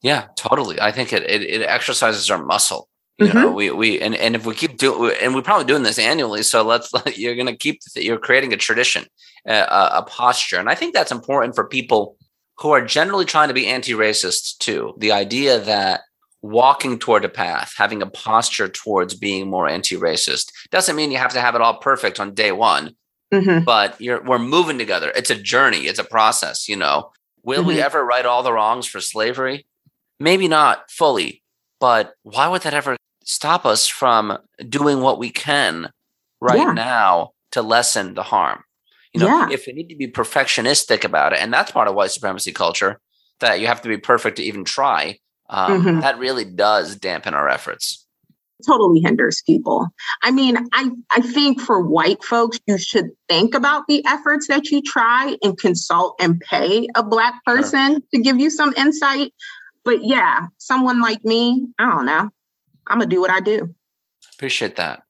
S1: Yeah, totally. I think it, it, it exercises our muscle you mm-hmm. know we we and, and if we keep doing and we're probably doing this annually so let's you're going to keep you're creating a tradition a, a, posture and i think that's important for people who are generally trying to be anti-racist too the idea that walking toward a path having a posture towards being more anti-racist doesn't mean you have to have it all perfect on day one mm-hmm. but you're we're moving together it's a journey it's a process you know will mm-hmm. we ever right all the wrongs for slavery maybe not fully but why would that ever stop us from doing what we can right yeah. now to lessen the harm. You know, yeah. if we need to be perfectionistic about it, and that's part of white supremacy culture, that you have to be perfect to even try, um, mm-hmm. that really does dampen our efforts.
S5: Totally hinders people. I mean, I, I think for white folks, you should think about the efforts that you try and consult and pay a Black person sure. to give you some insight. But yeah, someone like me, I don't know. I'm gonna do what I do.
S1: Appreciate that.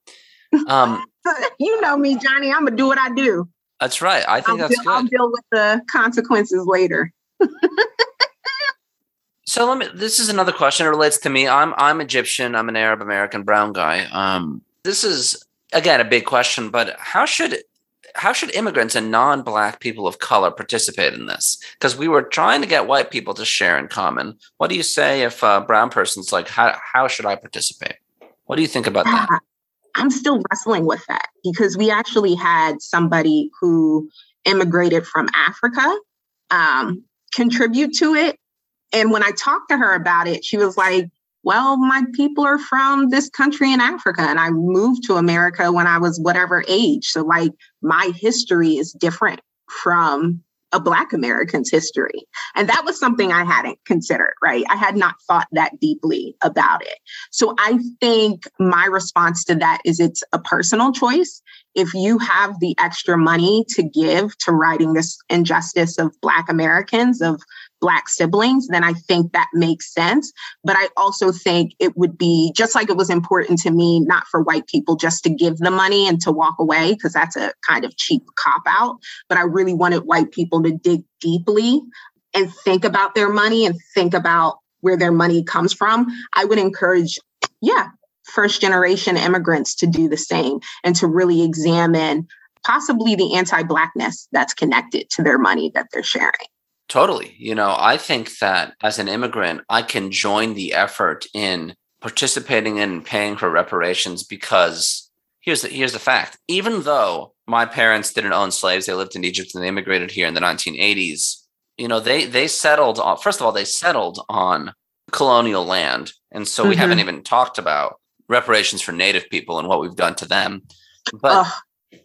S1: Um,
S5: you know me, Jonny. I'm gonna do what I do.
S1: That's right. I think
S5: I'll
S1: that's
S5: deal,
S1: good.
S5: I'll deal with the consequences later.
S1: so let me. This is another question. It relates to me. I'm I'm Egyptian. I'm an Arab American brown guy. Um, this is again a big question, but how should how should immigrants and non-black people of color participate in this? Because we were trying to get white people to share in common. What do you say if a brown person's like, how how should I participate? What do you think about that?
S5: I'm still wrestling with that because we actually had somebody who immigrated from Africa um, contribute to it. And when I talked to her about it, she was like, well, my people are from this country in Africa and I moved to America when I was whatever age. So, like, my history is different from a Black American's history. And that was something I hadn't considered, right? I had not thought that deeply about it. So I think my response to that is it's a personal choice. If you have the extra money to give to righting this injustice of Black Americans, of Black siblings, then I think that makes sense. But I also think it would be just like it was important to me, not for white people just to give the money and to walk away, because that's a kind of cheap cop out. But I really wanted white people to dig deeply and think about their money and think about where their money comes from. I would encourage, yeah, first generation immigrants to do the same and to really examine possibly the anti Blackness that's connected to their money that they're sharing.
S1: Totally. You know, I think that as an immigrant, I can join the effort in participating in paying for reparations because here's the here's the fact. Even though my parents didn't own slaves, they lived in Egypt and they immigrated here in the 1980s. You know, they they settled on first of all, they settled on colonial land. And so we mm-hmm. haven't even talked about reparations for native people and what we've done to them. But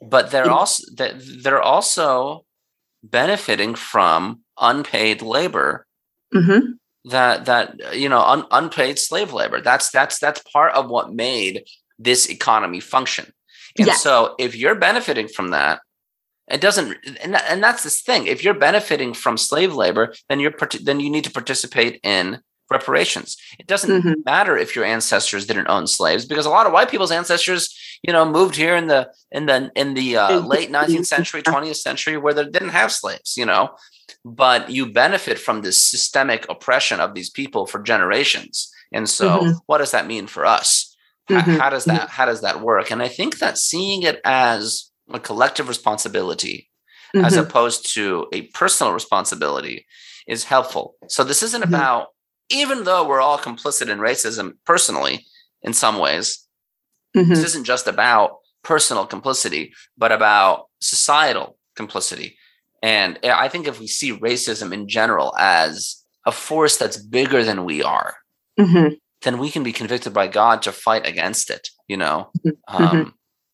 S1: but they're also they're also benefiting from unpaid labor mm-hmm. that that you know un, unpaid slave labor. That's that's that's part of what made this economy function. And yes. so if you're benefiting from that it doesn't and, and that's this thing. If you're benefiting from slave labor then you're then you need to participate in reparations. It doesn't mm-hmm. matter if your ancestors didn't own slaves because a lot of white people's ancestors you know moved here in the in the in the uh, late 19th century 20th century where they didn't have slaves you know but you benefit from this systemic oppression of these people for generations and so mm-hmm. what does that mean for us mm-hmm. how, how does that how does that work and i think that seeing it as a collective responsibility mm-hmm. as opposed to a personal responsibility is helpful so this isn't mm-hmm. about even though we're all complicit in racism personally in some ways mm-hmm. this isn't just about personal complicity but about societal complicity and I think if we see racism in general as a force that's bigger than we are, mm-hmm. then we can be convicted by God to fight against it, you know, mm-hmm. um, mm-hmm.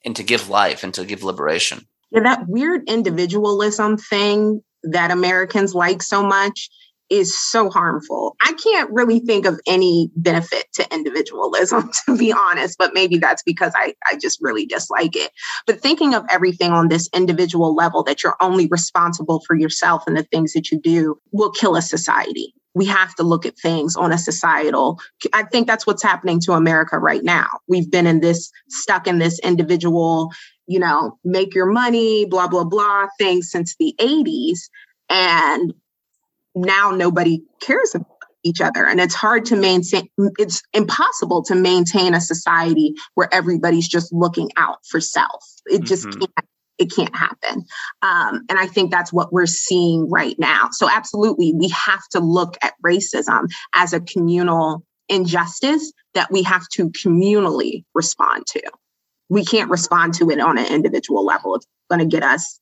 S1: and to give life and to give liberation.
S5: Yeah, that weird individualism thing that Americans like so much is so harmful. I can't really think of any benefit to individualism, to be honest, but maybe that's because I, I just really dislike it. But thinking of everything on this individual level that you're only responsible for yourself and the things that you do will kill a society. We have to look at things on a societal. I think that's what's happening to America right now. We've been in this, stuck in this individual, you know, make your money, blah, blah, blah thing since the 80s. And now nobody cares about each other. And it's hard to maintain it's impossible to maintain a society where everybody's just looking out for self. It just mm-hmm. can't it can't happen. Um, and i think that's what we're seeing right now. So absolutely we have to look at racism as a communal injustice that we have to communally respond to. We can't respond to it on an individual level. It's going to get us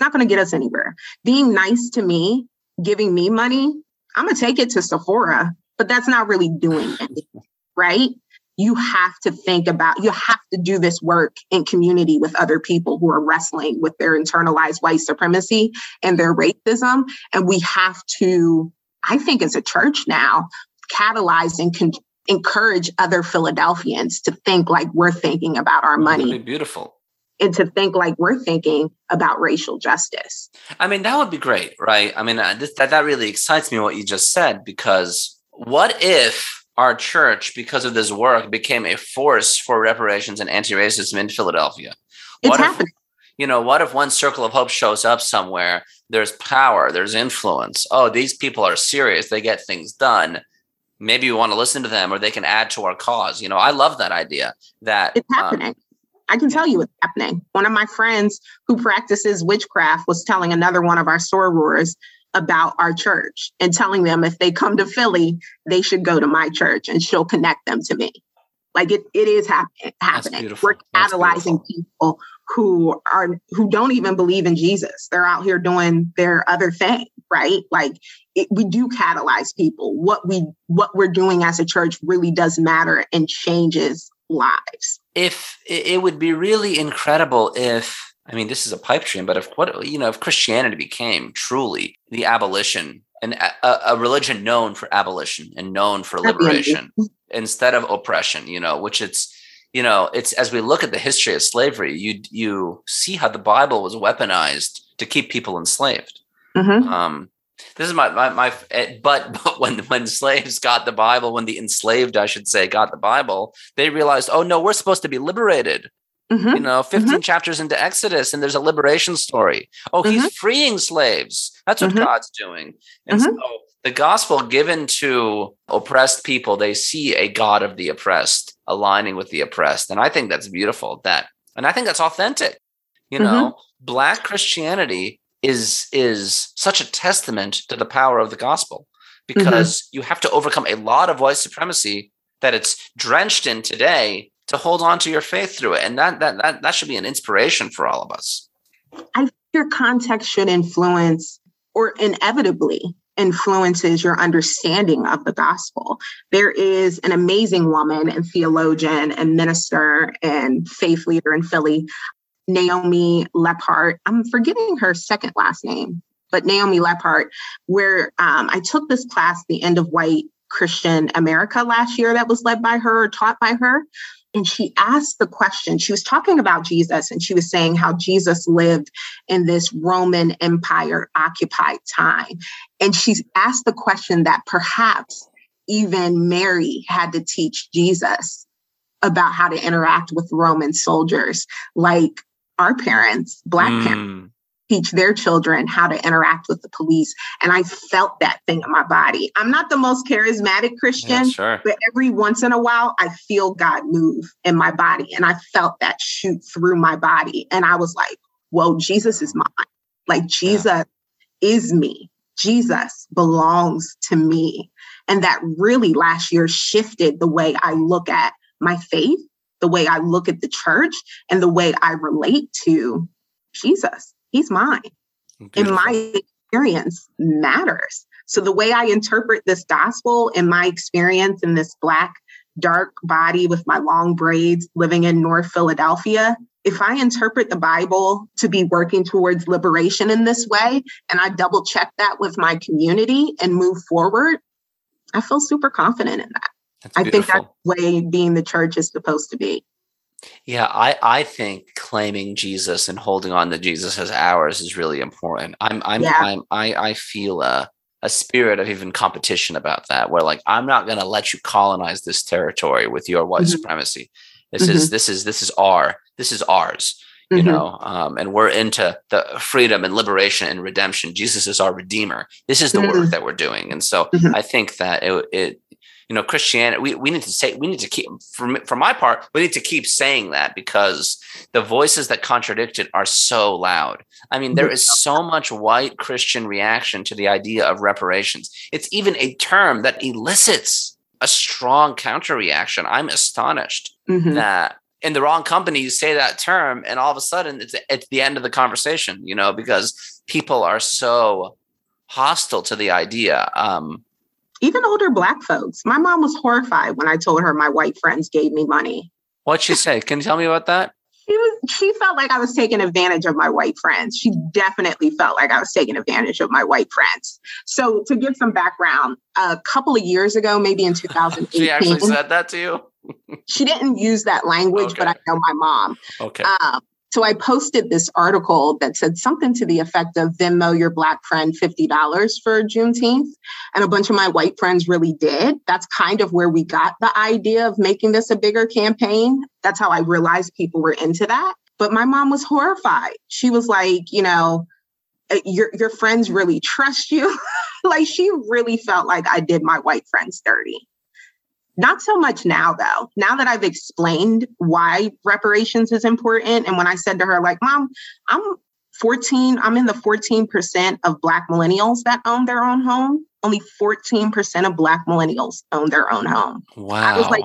S5: not going to get us anywhere. Being nice to me giving me money, I'm gonna take it to Sephora, but that's not really doing anything, right? You have to think about, you have to do this work in community with other people who are wrestling with their internalized white supremacy and their racism. And we have to, I think, as a church now, catalyze and con- encourage other Philadelphians to think like we're thinking about our money.
S1: Beautiful
S5: and to think like we're thinking about racial justice.
S1: I mean, that would be great, right? I mean, uh, this, that, that really excites me what you just said, because what if our church, because of this work, became a force for reparations and anti racism in Philadelphia?
S5: What
S1: it's
S5: if, happening.
S1: You know, what if one circle of hope shows up somewhere? There's power, there's influence. Oh, these people are serious, they get things done maybe we want to listen to them or they can add to our cause. You know, I love that idea that
S5: it's happening. Um, I can tell you what's happening. One of my friends who practices witchcraft was telling another one of our sorors about our church and telling them if they come to Philly, they should go to my church and she'll connect them to me. Like it, it is happen- happening. We're catalyzing people who are who don't even believe in Jesus. They're out here doing their other thing, right? Like it, we do catalyze people. What we what we're doing as a church really does matter and changes lives.
S1: If it would be really incredible if I mean, this is a pipe dream, but if what you know, if Christianity became truly the abolition and a, a religion known for abolition and known for liberation instead of oppression, you know, which it's you know, it's as we look at the history of slavery, you you see how the Bible was weaponized to keep people enslaved. Mm-hmm. Um, this is my, my my eh, but but when when slaves got the Bible, when the enslaved, I should say, got the Bible, they realized, oh no, we're supposed to be liberated. Mm-hmm. You know, 15 mm-hmm. chapters into Exodus, and there's a liberation story. Oh, he's mm-hmm. freeing slaves. That's what mm-hmm. God's doing. And mm-hmm. so the gospel given to oppressed people, they see a God of the oppressed aligning with the oppressed. And I think that's beautiful. That and I think that's authentic. You know, black Christianity is is such a testament to the power of the gospel because mm-hmm. you have to overcome a lot of white supremacy that it's drenched in today to hold on to your faith through it and that that that, that should be an inspiration for all of us
S5: i think your context should influence or inevitably influences your understanding of the gospel. There is an amazing woman and theologian and minister and faith leader in Philly Naomi Leapheart. I'm forgetting her second last name, but Naomi Leapheart, where um, I took this class, The End of White Christian America, last year that was led by her, or taught by her. And she asked the question, she was talking about Jesus, and she was saying how Jesus lived in this Roman Empire occupied time. And she asked the question that perhaps even Mary had to teach Jesus about how to interact with Roman soldiers, like our parents, Black mm. parents, teach their children how to interact with the police. And I felt that thing in my body. I'm not the most charismatic Christian, yeah, sure. but every once in a while, I feel God move in my body. And I felt that shoot through my body. And I was like, whoa, Jesus is mine. Like, Jesus yeah. is me. Jesus belongs to me. And that really last year shifted the way I look at my faith the way I look at the church and the way I relate to Jesus. He's mine. Beautiful. And my experience matters. So the way I interpret this gospel and my experience in this black dark body with my long braids living in North Philadelphia, if I interpret the Bible to be working towards liberation in this way, and I double check that with my community and move forward, I feel super confident in that. I think that's the way being the church is supposed to be.
S1: Yeah, I, I think claiming Jesus and holding on to Jesus as ours is really important. I'm I'm, yeah. I'm I I feel a a spirit of even competition about that, where like I'm not gonna let you colonize this territory with your white mm-hmm. supremacy. This mm-hmm. is this is this is our this is ours. You mm-hmm. know, um, and we're into the freedom and liberation and redemption. Jesus is our redeemer. This is the work mm-hmm. that we're doing, and so mm-hmm. I think that it, it you know christianity we, we need to say we need to keep for, for my part we need to keep saying that because the voices that contradict it are so loud. I mean there is so much white christian reaction to the idea of reparations. It's even a term that elicits a strong counter reaction i'm astonished mm-hmm. that in the wrong company you say that term and all of a sudden it's it's the end of the conversation you know because people are so hostile to the idea. Um
S5: even older black folks. My mom was horrified when I told her my white friends gave me money.
S1: What'd she say? Can you tell me about that?
S5: She was she felt like I was taking advantage of my white friends. She definitely felt like I was taking advantage of my white friends. So to give some background, a couple of years ago, maybe in 2018.
S1: she actually said that to you?
S5: she didn't use that language, okay. but I know my mom.
S1: Okay.
S5: Um, so I posted this article that said something to the effect of Venmo your black friend $50 for Juneteenth. And a bunch of my white friends really did. That's kind of where we got the idea of making this a bigger campaign. That's how I realized people were into that. But my mom was horrified. She was like, you know, uh, your your friends really trust you. like she really felt like I did my white friends dirty. Not so much now, though. Now that I've explained why reparations is important, and when I said to her, like, Mom, I'm 14, I'm in the 14% of Black millennials that own their own home. Only 14% of Black millennials own their own home.
S1: Wow.
S5: I was like,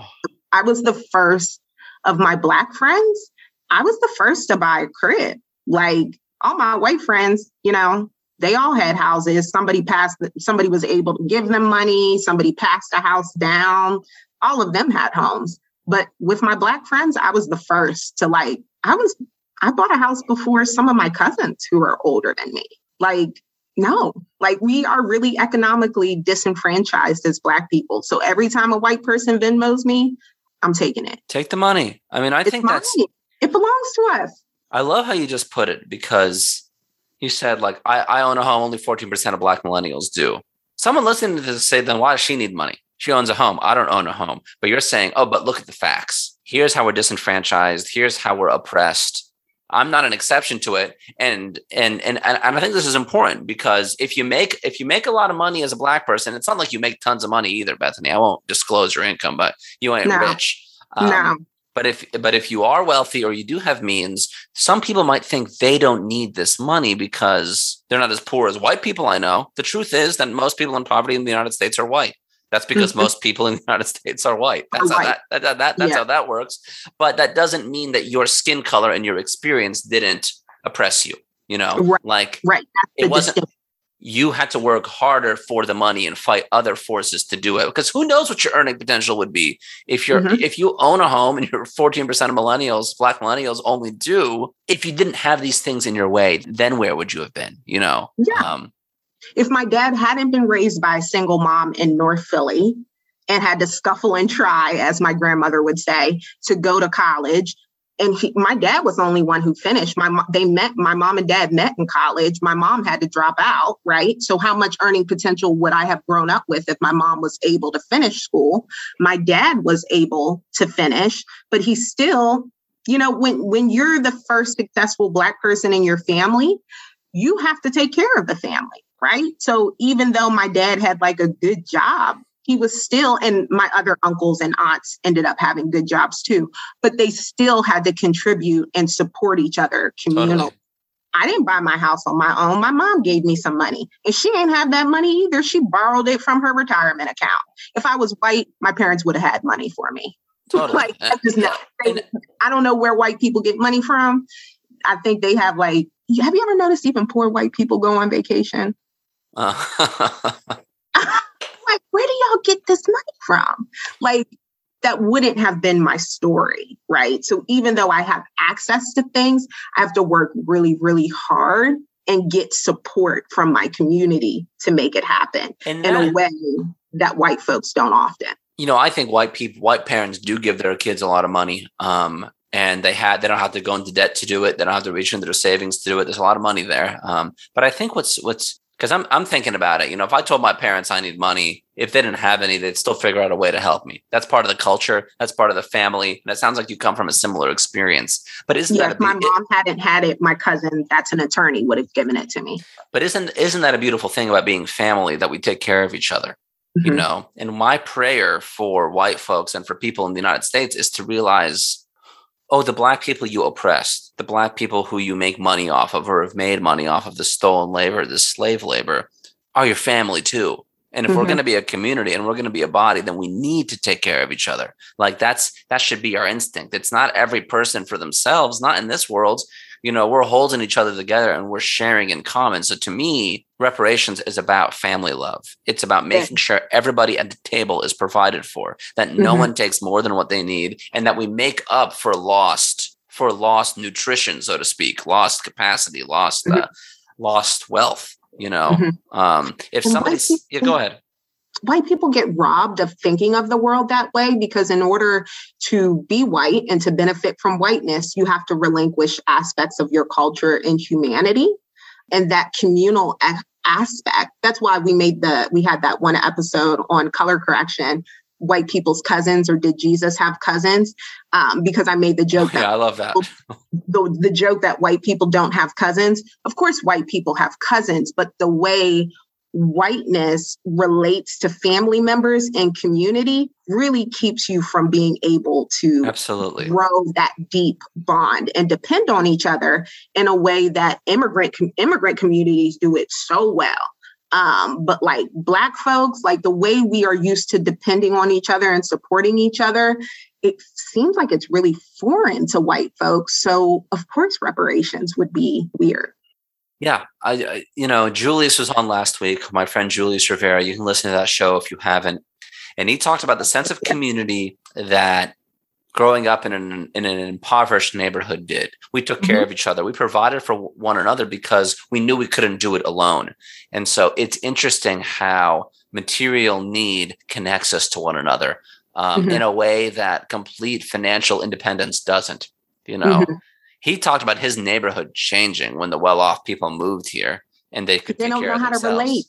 S5: I was the first of my Black friends. I was the first to buy a crib. Like, all my white friends, you know, they all had houses. Somebody passed, somebody was able to give them money. Somebody passed a house down. All of them had homes. But with my black friends, I was the first to like, I was, I bought a house before some of my cousins who are older than me. Like, no, like we are really economically disenfranchised as Black people. So every time a white person Venmos me, I'm taking it.
S1: Take the money. I mean, I
S5: It's
S1: think that's
S5: it belongs to us.
S1: I love how you just put it because you said like I, I own a home, only 14% of black millennials do. Someone listening to this say, then why does she need money? She owns a home. I don't own a home. But you're saying, oh, but look at the facts. Here's how we're disenfranchised. Here's how we're oppressed. I'm not an exception to it. And and and and I think this is important because if you make if you make a lot of money as a black person, it's not like you make tons of money either, Bethany. I won't disclose your income, but you ain't
S5: No.
S1: rich. Um,
S5: no.
S1: But if but if you are wealthy or you do have means, some people might think they don't need this money because they're not as poor as white people I know. The truth is that most people in poverty in the United States are white. That's because
S5: Mhm.
S1: most people in the United States are white. That's how that, that, that, that- that's
S5: Yeah.
S1: how that works. But that doesn't mean that your skin color and your experience didn't oppress you. You know,
S5: Right.
S1: like
S5: Right. That's
S1: it wasn't
S5: distinction.
S1: You had to work harder for the money and fight other forces to do it because who knows what your earning potential would be if you're
S5: Mhm.
S1: if you own a home and you're 14% of millennials black millennials only do if you didn't have these things in your way then where would you have been you know
S5: Yeah.
S1: um
S5: if my dad hadn't been raised by a single mom in North Philly and had to scuffle and try, as my grandmother would say, to go to college. And he, my dad was the only one who finished. My they met. My mom and dad met in college. My mom had to drop out, right? So how much earning potential would I have grown up with if my mom was able to finish school? My dad was able to finish, but he still, you know, when when you're the first successful black person in your family, you have to take care of the family, right? So even though my dad had like a good job, he was still, and my other uncles and aunts ended up having good jobs too, but they still had to contribute and support each other communally.
S1: totally.
S5: I didn't buy my house on my own. My mom gave me some money, and she ain't have that money either. She borrowed it from her retirement account. If I was white, my parents would have had money for me.
S1: Totally.
S5: like I just know. I don't know where white people get money from. I think they have like. Have you ever noticed even poor white people go on vacation?
S1: Uh,
S5: like, where do y'all get this money from? Like, that wouldn't have been my story, right? So even though I have access to things, I have to work really, really hard and get support from my community to make it happen in a way that white folks don't often.
S1: you know, I think white people, white parents do give their kids a lot of money. Um, and they had, they don't have to go into debt to do it. They don't have to reach into their savings to do it. There's a lot of money there. Um, but I think what's, what's, cause I'm, I'm thinking about it. You know, if I told my parents I need money, if they didn't have any, they'd still figure out a way to help me. That's part of the culture. That's part of the family. And it sounds like you come from a similar experience, but isn't
S5: Yeah,
S1: that,
S5: if my
S1: be-
S5: mom hadn't had it, my cousin, that's an attorney, would have given it to me.
S1: but isn't, isn't that a beautiful thing about being family that we take care of each other? you
S5: Mhm.
S1: know and my prayer for white folks and for people in the united states is to realize oh the black people you oppressed the black people who you make money off of or have made money off of the stolen labor the slave labor are your family too. And if we're
S5: Mhm.
S1: going to be a community and we're going to be a body then we need to take care of each other. Like that's that should be our instinct. It's not every person for themselves not in this world you know we're holding each other together and we're sharing in common so to me reparations is about family love it's about making sure everybody at the table is provided for that no
S5: Mhm.
S1: one takes more than what they need and that we make up for lost for lost nutrition so to speak lost capacity lost
S5: Mhm.
S1: uh, lost wealth you know
S5: Mhm.
S1: um if somebody yeah go ahead
S5: white people get robbed of thinking of the world that way because in order to be white and to benefit from whiteness you have to relinquish aspects of your culture and humanity. And that communal aspect that's why we made the we had that one episode on color correction. White people's cousins or did jesus have cousins? Um, because i made the joke
S1: yeah
S5: that
S1: i love that.
S5: the, the joke that white people don't have cousins. Of course, white people have cousins, but the way whiteness relates to family members and community really keeps you from being able to
S1: absolutely
S5: grow that deep bond and depend on each other in a way that immigrant immigrant communities do it so well. Um, but like black folks, like the way we are used to depending on each other and supporting each other, it seems like it's really foreign to white folks. So of course reparations would be weird.
S1: Yeah, I, I you know Julius was on last week. My friend Julius Rivera. You can listen to that show if you haven't. And he talked about the sense of community that growing up in an, in an impoverished neighborhood did. We took care mm-hmm. of each other. We provided for one another because we knew we couldn't do it alone. And so it's interesting how material need connects us to one another um, mm-hmm. in a way that complete financial independence doesn't. You know, mm-hmm. He talked about his neighborhood changing when the well-off people moved here and they could.
S5: They don't know how
S1: themselves.
S5: to relate.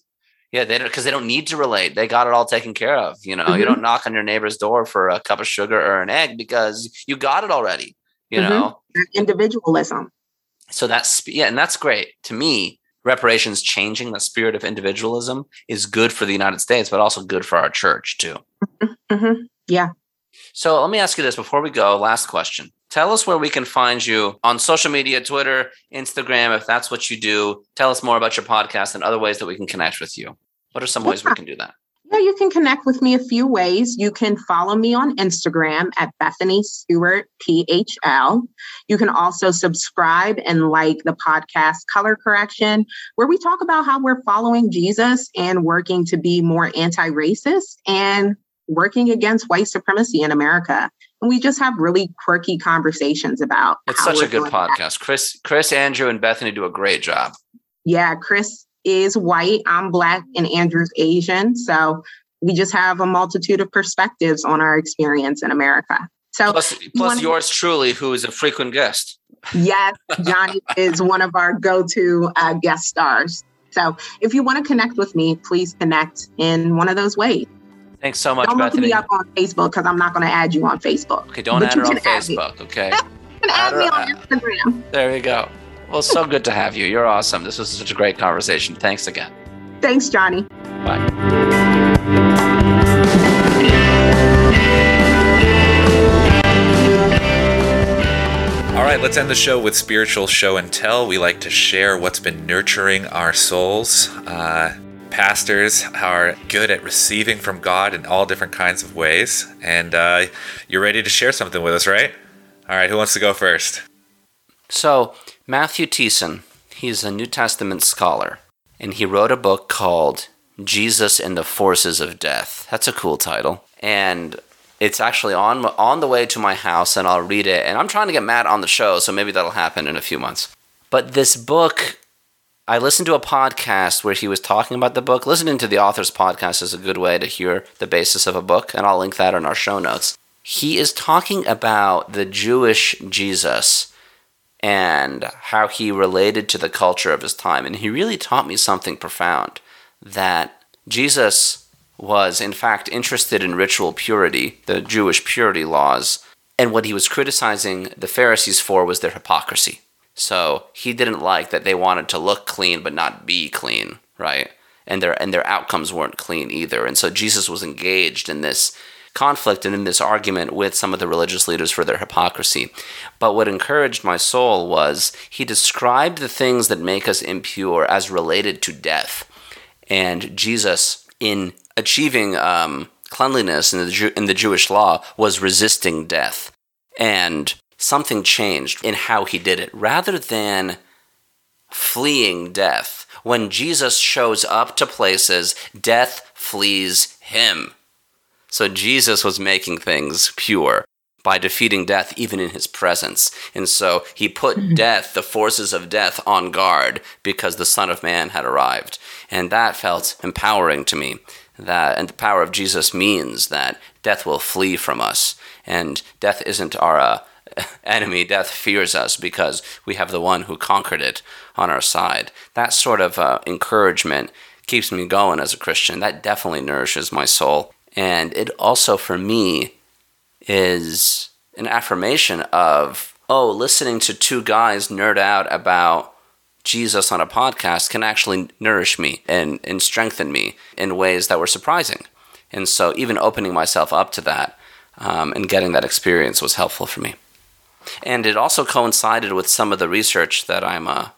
S1: Yeah, they don't because they don't need to relate. They got it all taken care of. You know, mm-hmm. you don't knock on your neighbor's door for a cup of sugar or an egg because you got it already. You mm-hmm. know,
S5: individualism.
S1: So that's yeah, and that's great to me. Reparations changing the spirit of individualism is good for the United States, but also good for our church too.
S5: Mm-hmm. mm-hmm. Yeah.
S1: So let me ask you this before we go. Last question. Tell us where we can find you on social media, Twitter, Instagram, if that's what you do. Tell us more about your podcast and other ways that we can connect with you. What are some ways we can do that?
S5: Yeah, you can connect with me a few ways. You can follow me on Instagram at Bethany Stewart PHL. You can also subscribe and like the podcast Color Correction, where we talk about how we're following Jesus and working to be more anti racist and working against white supremacy in America and we just have really quirky conversations about.
S1: It's such a good podcast. That. Chris, Chris, Andrew, and Bethany do a great job.
S5: Yeah, Chris is white. I'm black, and Andrew's Asian. So we just have a multitude of perspectives on our experience in America. So
S1: plus, plus yours truly, who is a frequent guest.
S5: Yes, Jonny is one of our go-to uh, guest stars. So if you want to connect with me, please connect in one of those ways.
S1: Thanks so much,
S5: don't
S1: Bethany.
S5: Don't look me up on Facebook because I'm not going to add you on Facebook.
S1: Okay, don't but add her on Facebook. Okay.
S5: you can add, add me on Instagram.
S1: There you go. Well, so good to have you. You're awesome. This was such a great conversation. Thanks again.
S5: Thanks, Jonny.
S1: Bye.
S4: All right, let's end the show with spiritual show and tell. We like to share what's been nurturing our souls. Uh, pastors are good at receiving from God in all different kinds of ways. And uh, you're ready to share something with us, right? All right, who wants to go first?
S1: So, Matthew Thiessen, he's a New Testament scholar, and he wrote a book called Jesus and the Forces of Death. That's a cool title. And it's actually on on the way to my house and I'll read it. And I'm trying to get Matt on the show, so maybe that'll happen in a few months. But this book I listened to a podcast where he was talking about the book. Listening to the author's podcast is a good way to hear the basis of a book, and I'll link that in our show notes. He is talking about the Jewish Jesus and how he related to the culture of his time. And he really taught me something profound that Jesus was, in fact, interested in ritual purity, the Jewish purity laws. And what he was criticizing the Pharisees for was their hypocrisy. So he didn't like that they wanted to look clean but not be clean, right? And their and their outcomes weren't clean either. And so Jesus was engaged in this conflict and in this argument with some of the religious leaders for their hypocrisy. But what encouraged my soul was he described the things that make us impure as related to death. And Jesus, in achieving um, cleanliness in the, Jew- in the Jewish law, was resisting death. And something changed in how he did it. Rather than fleeing death, when Jesus shows up to places, death flees him. So Jesus was making things pure by defeating death even in his presence. And so he put mm-hmm. death, the forces of death, on guard because the Son of Man had arrived. And that felt empowering to me. That and the power of Jesus means that death will flee from us. And death isn't our uh, enemy, death fears us because we have the one who conquered it on our side. That sort of uh, encouragement keeps me going as a Christian. That definitely nourishes my soul. And it also, for me, is an affirmation of, oh, listening to two guys nerd out about Jesus on a podcast can actually nourish me and, and strengthen me in ways that were surprising. And so, even opening myself up to that um, and getting that experience was helpful for me and it also coincided with some of the research that I'm uh,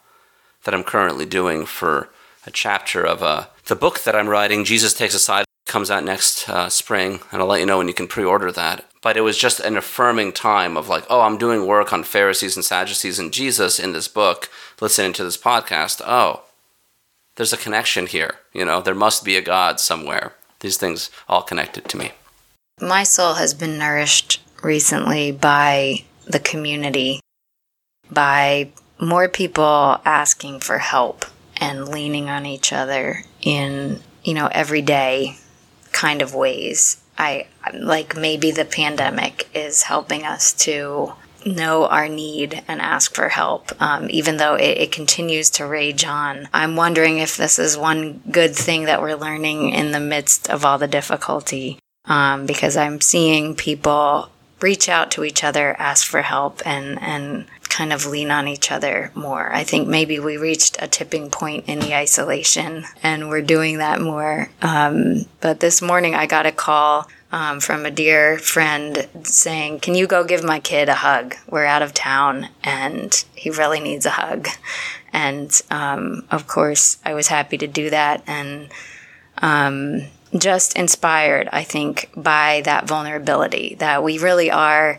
S1: that I'm currently doing for a chapter of uh, the book that I'm writing. Jesus takes a side comes out next uh, spring, and I'll let you know when you can pre-order that. But it was just an affirming time of like, oh, I'm doing work on Pharisees and Sadducees and Jesus in this book, listening to this podcast. Oh, there's a connection here. You know, there must be a God somewhere. These things all connected to me.
S2: My soul has been nourished recently by the community, by more people asking for help and leaning on each other in, you know, everyday kind of ways. I like maybe the pandemic is helping us to know our need and ask for help, um, even though it, it, continues to rage on. I'm wondering if this is one good thing that we're learning in the midst of all the difficulty, um, because I'm seeing people reach out to each other, ask for help, and and kind of lean on each other more. I think maybe we reached a tipping point in the isolation, and we're doing that more. Um, but this morning, I got a call. Um, from a dear friend saying, Can you go give my kid a hug? We're out of town and he really needs a hug. And um, of course, I was happy to do that. And um, just inspired, I think, by that vulnerability that we really are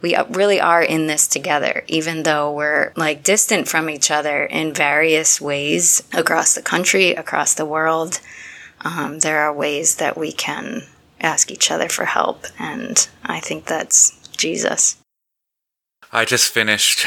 S2: we really are in this together, even though we're like distant from each other in various ways across the country, across the world. Um, there are ways that we can ask each other for help, and I think that's Jesus.
S4: I just finished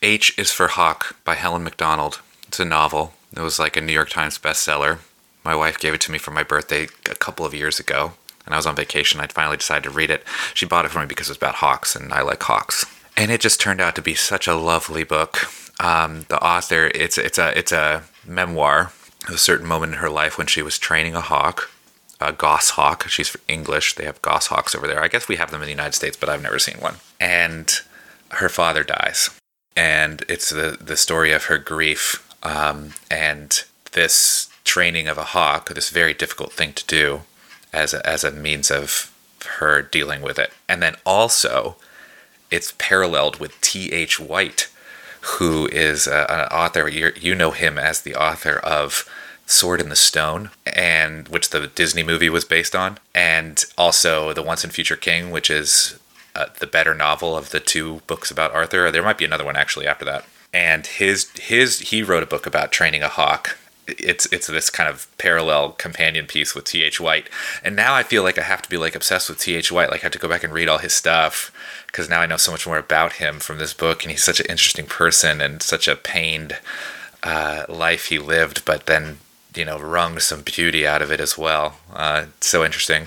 S4: H is for Hawk by Helen Macdonald. It's a novel. It was like a New York Times bestseller. My wife gave it to me for my birthday a couple of years ago, and I was on vacation. I finally decided to read it. She bought it for me because it was about hawks, and I like hawks. And it just turned out to be such a lovely book. Um, the author, it's it's a it's a memoir of a certain moment in her life when she was training a hawk, a goshawk. She's English. They have goshawks over there. I guess we have them in the United States, but I've never seen one. And her father dies, and it's the the story of her grief um, and this training of a hawk, this very difficult thing to do, as a, as a means of her dealing with it. And then also, it's paralleled with T.H. White, who is a, an author. you you know him as the author of Sword in the Stone, and which the Disney movie was based on, and also The Once and Future King, which is uh, the better novel of the two books about Arthur. There might be another one actually after that. And his his he wrote a book about training a hawk, it's it's this kind of parallel companion piece with T.H. White. And now I feel like I have to be like obsessed with T.H. White. Like I have to go back and read all his stuff because now I know so much more about him from this book. And he's such an interesting person and such a pained uh, life he lived, but then you know wrung some beauty out of it as well. Uh, so interesting.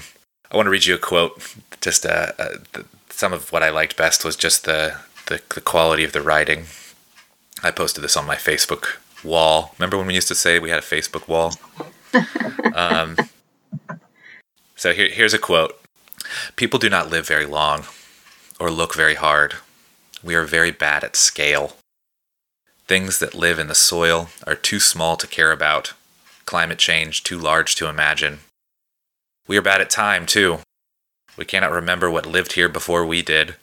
S4: I want to read you a quote. Just uh, uh, the, some of what I liked best was just the, the the quality of the writing. I posted this on my Facebook wall. Remember when we used to say we had a Facebook wall? um, so here, here's a quote People do not live very long or look very hard. We are very bad at scale. Things that live in the soil are too small to care about, climate change too large to imagine. We are bad at time, too. We cannot remember what lived here before we did.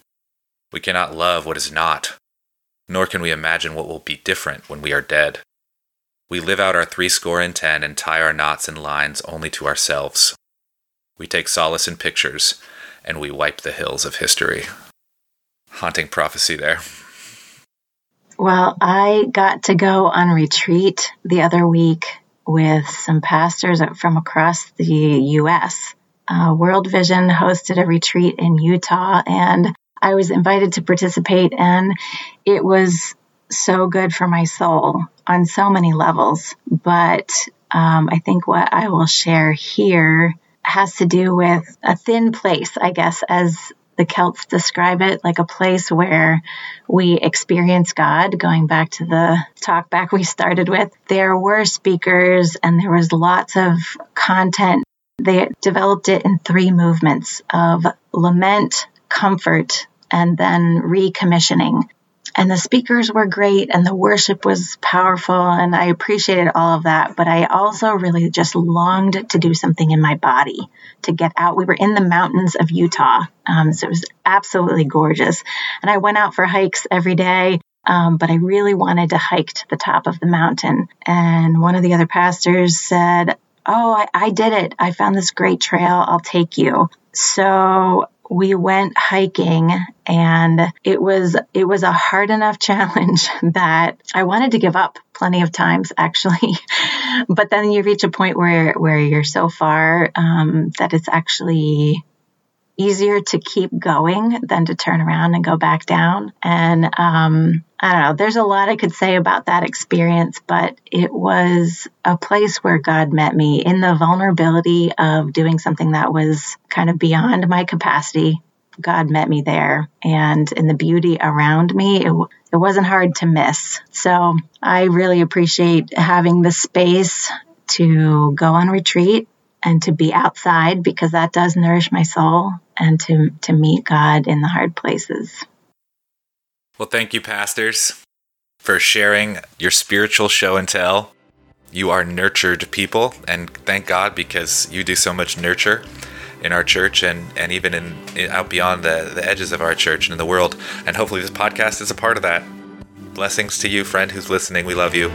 S4: We cannot love what is not, nor can we imagine what will be different when we are dead. We live out our threescore and ten and tie our knots and lines only to ourselves. We take solace in pictures, and we wipe the hills of history. Haunting prophecy there.
S3: Well, I got to go on retreat the other week with some pastors from across the U.S. Uh, World Vision hosted a retreat in Utah, and I was invited to participate, and it was so good for my soul on so many levels. But um, I think what I will share here has to do with a thin place, I guess, as the Celts describe it, like a place where we experience God. Going back to the talk back we started with, there were speakers and there was lots of content. They developed it in three movements of lament, comfort, and then recommissioning and the speakers were great and the worship was powerful and I appreciated all of that. But I also really just longed to do something in my body to get out. We were in the mountains of Utah, um, so it was absolutely gorgeous. And I went out for hikes every day. Um, but I really wanted to hike to the top of the mountain. And one of the other pastors said, Oh, I, I did it. I found this great trail. I'll take you. So we went hiking and it was it was a hard enough challenge that I wanted to give up plenty of times actually. But then you reach a point where where you're so far um, that it's actually easier to keep going than to turn around and go back down. And um, I don't know, there's a lot I could say about that experience, but it was a place where God met me in the vulnerability of doing something that was kind of beyond my capacity. God met me there, and in the beauty around me, it, it wasn't hard to miss. So I really appreciate having the space to go on retreat and to be outside because that does nourish my soul and to, to meet God in the hard places.
S4: Well, thank you, pastors, for sharing your spiritual show and tell. You are nurtured people, and thank God because you do so much nurture in our church and, and even in, in out beyond the, the edges of our church and in the world. And hopefully, this podcast is a part of that. Blessings to you, friend who's listening. We love you.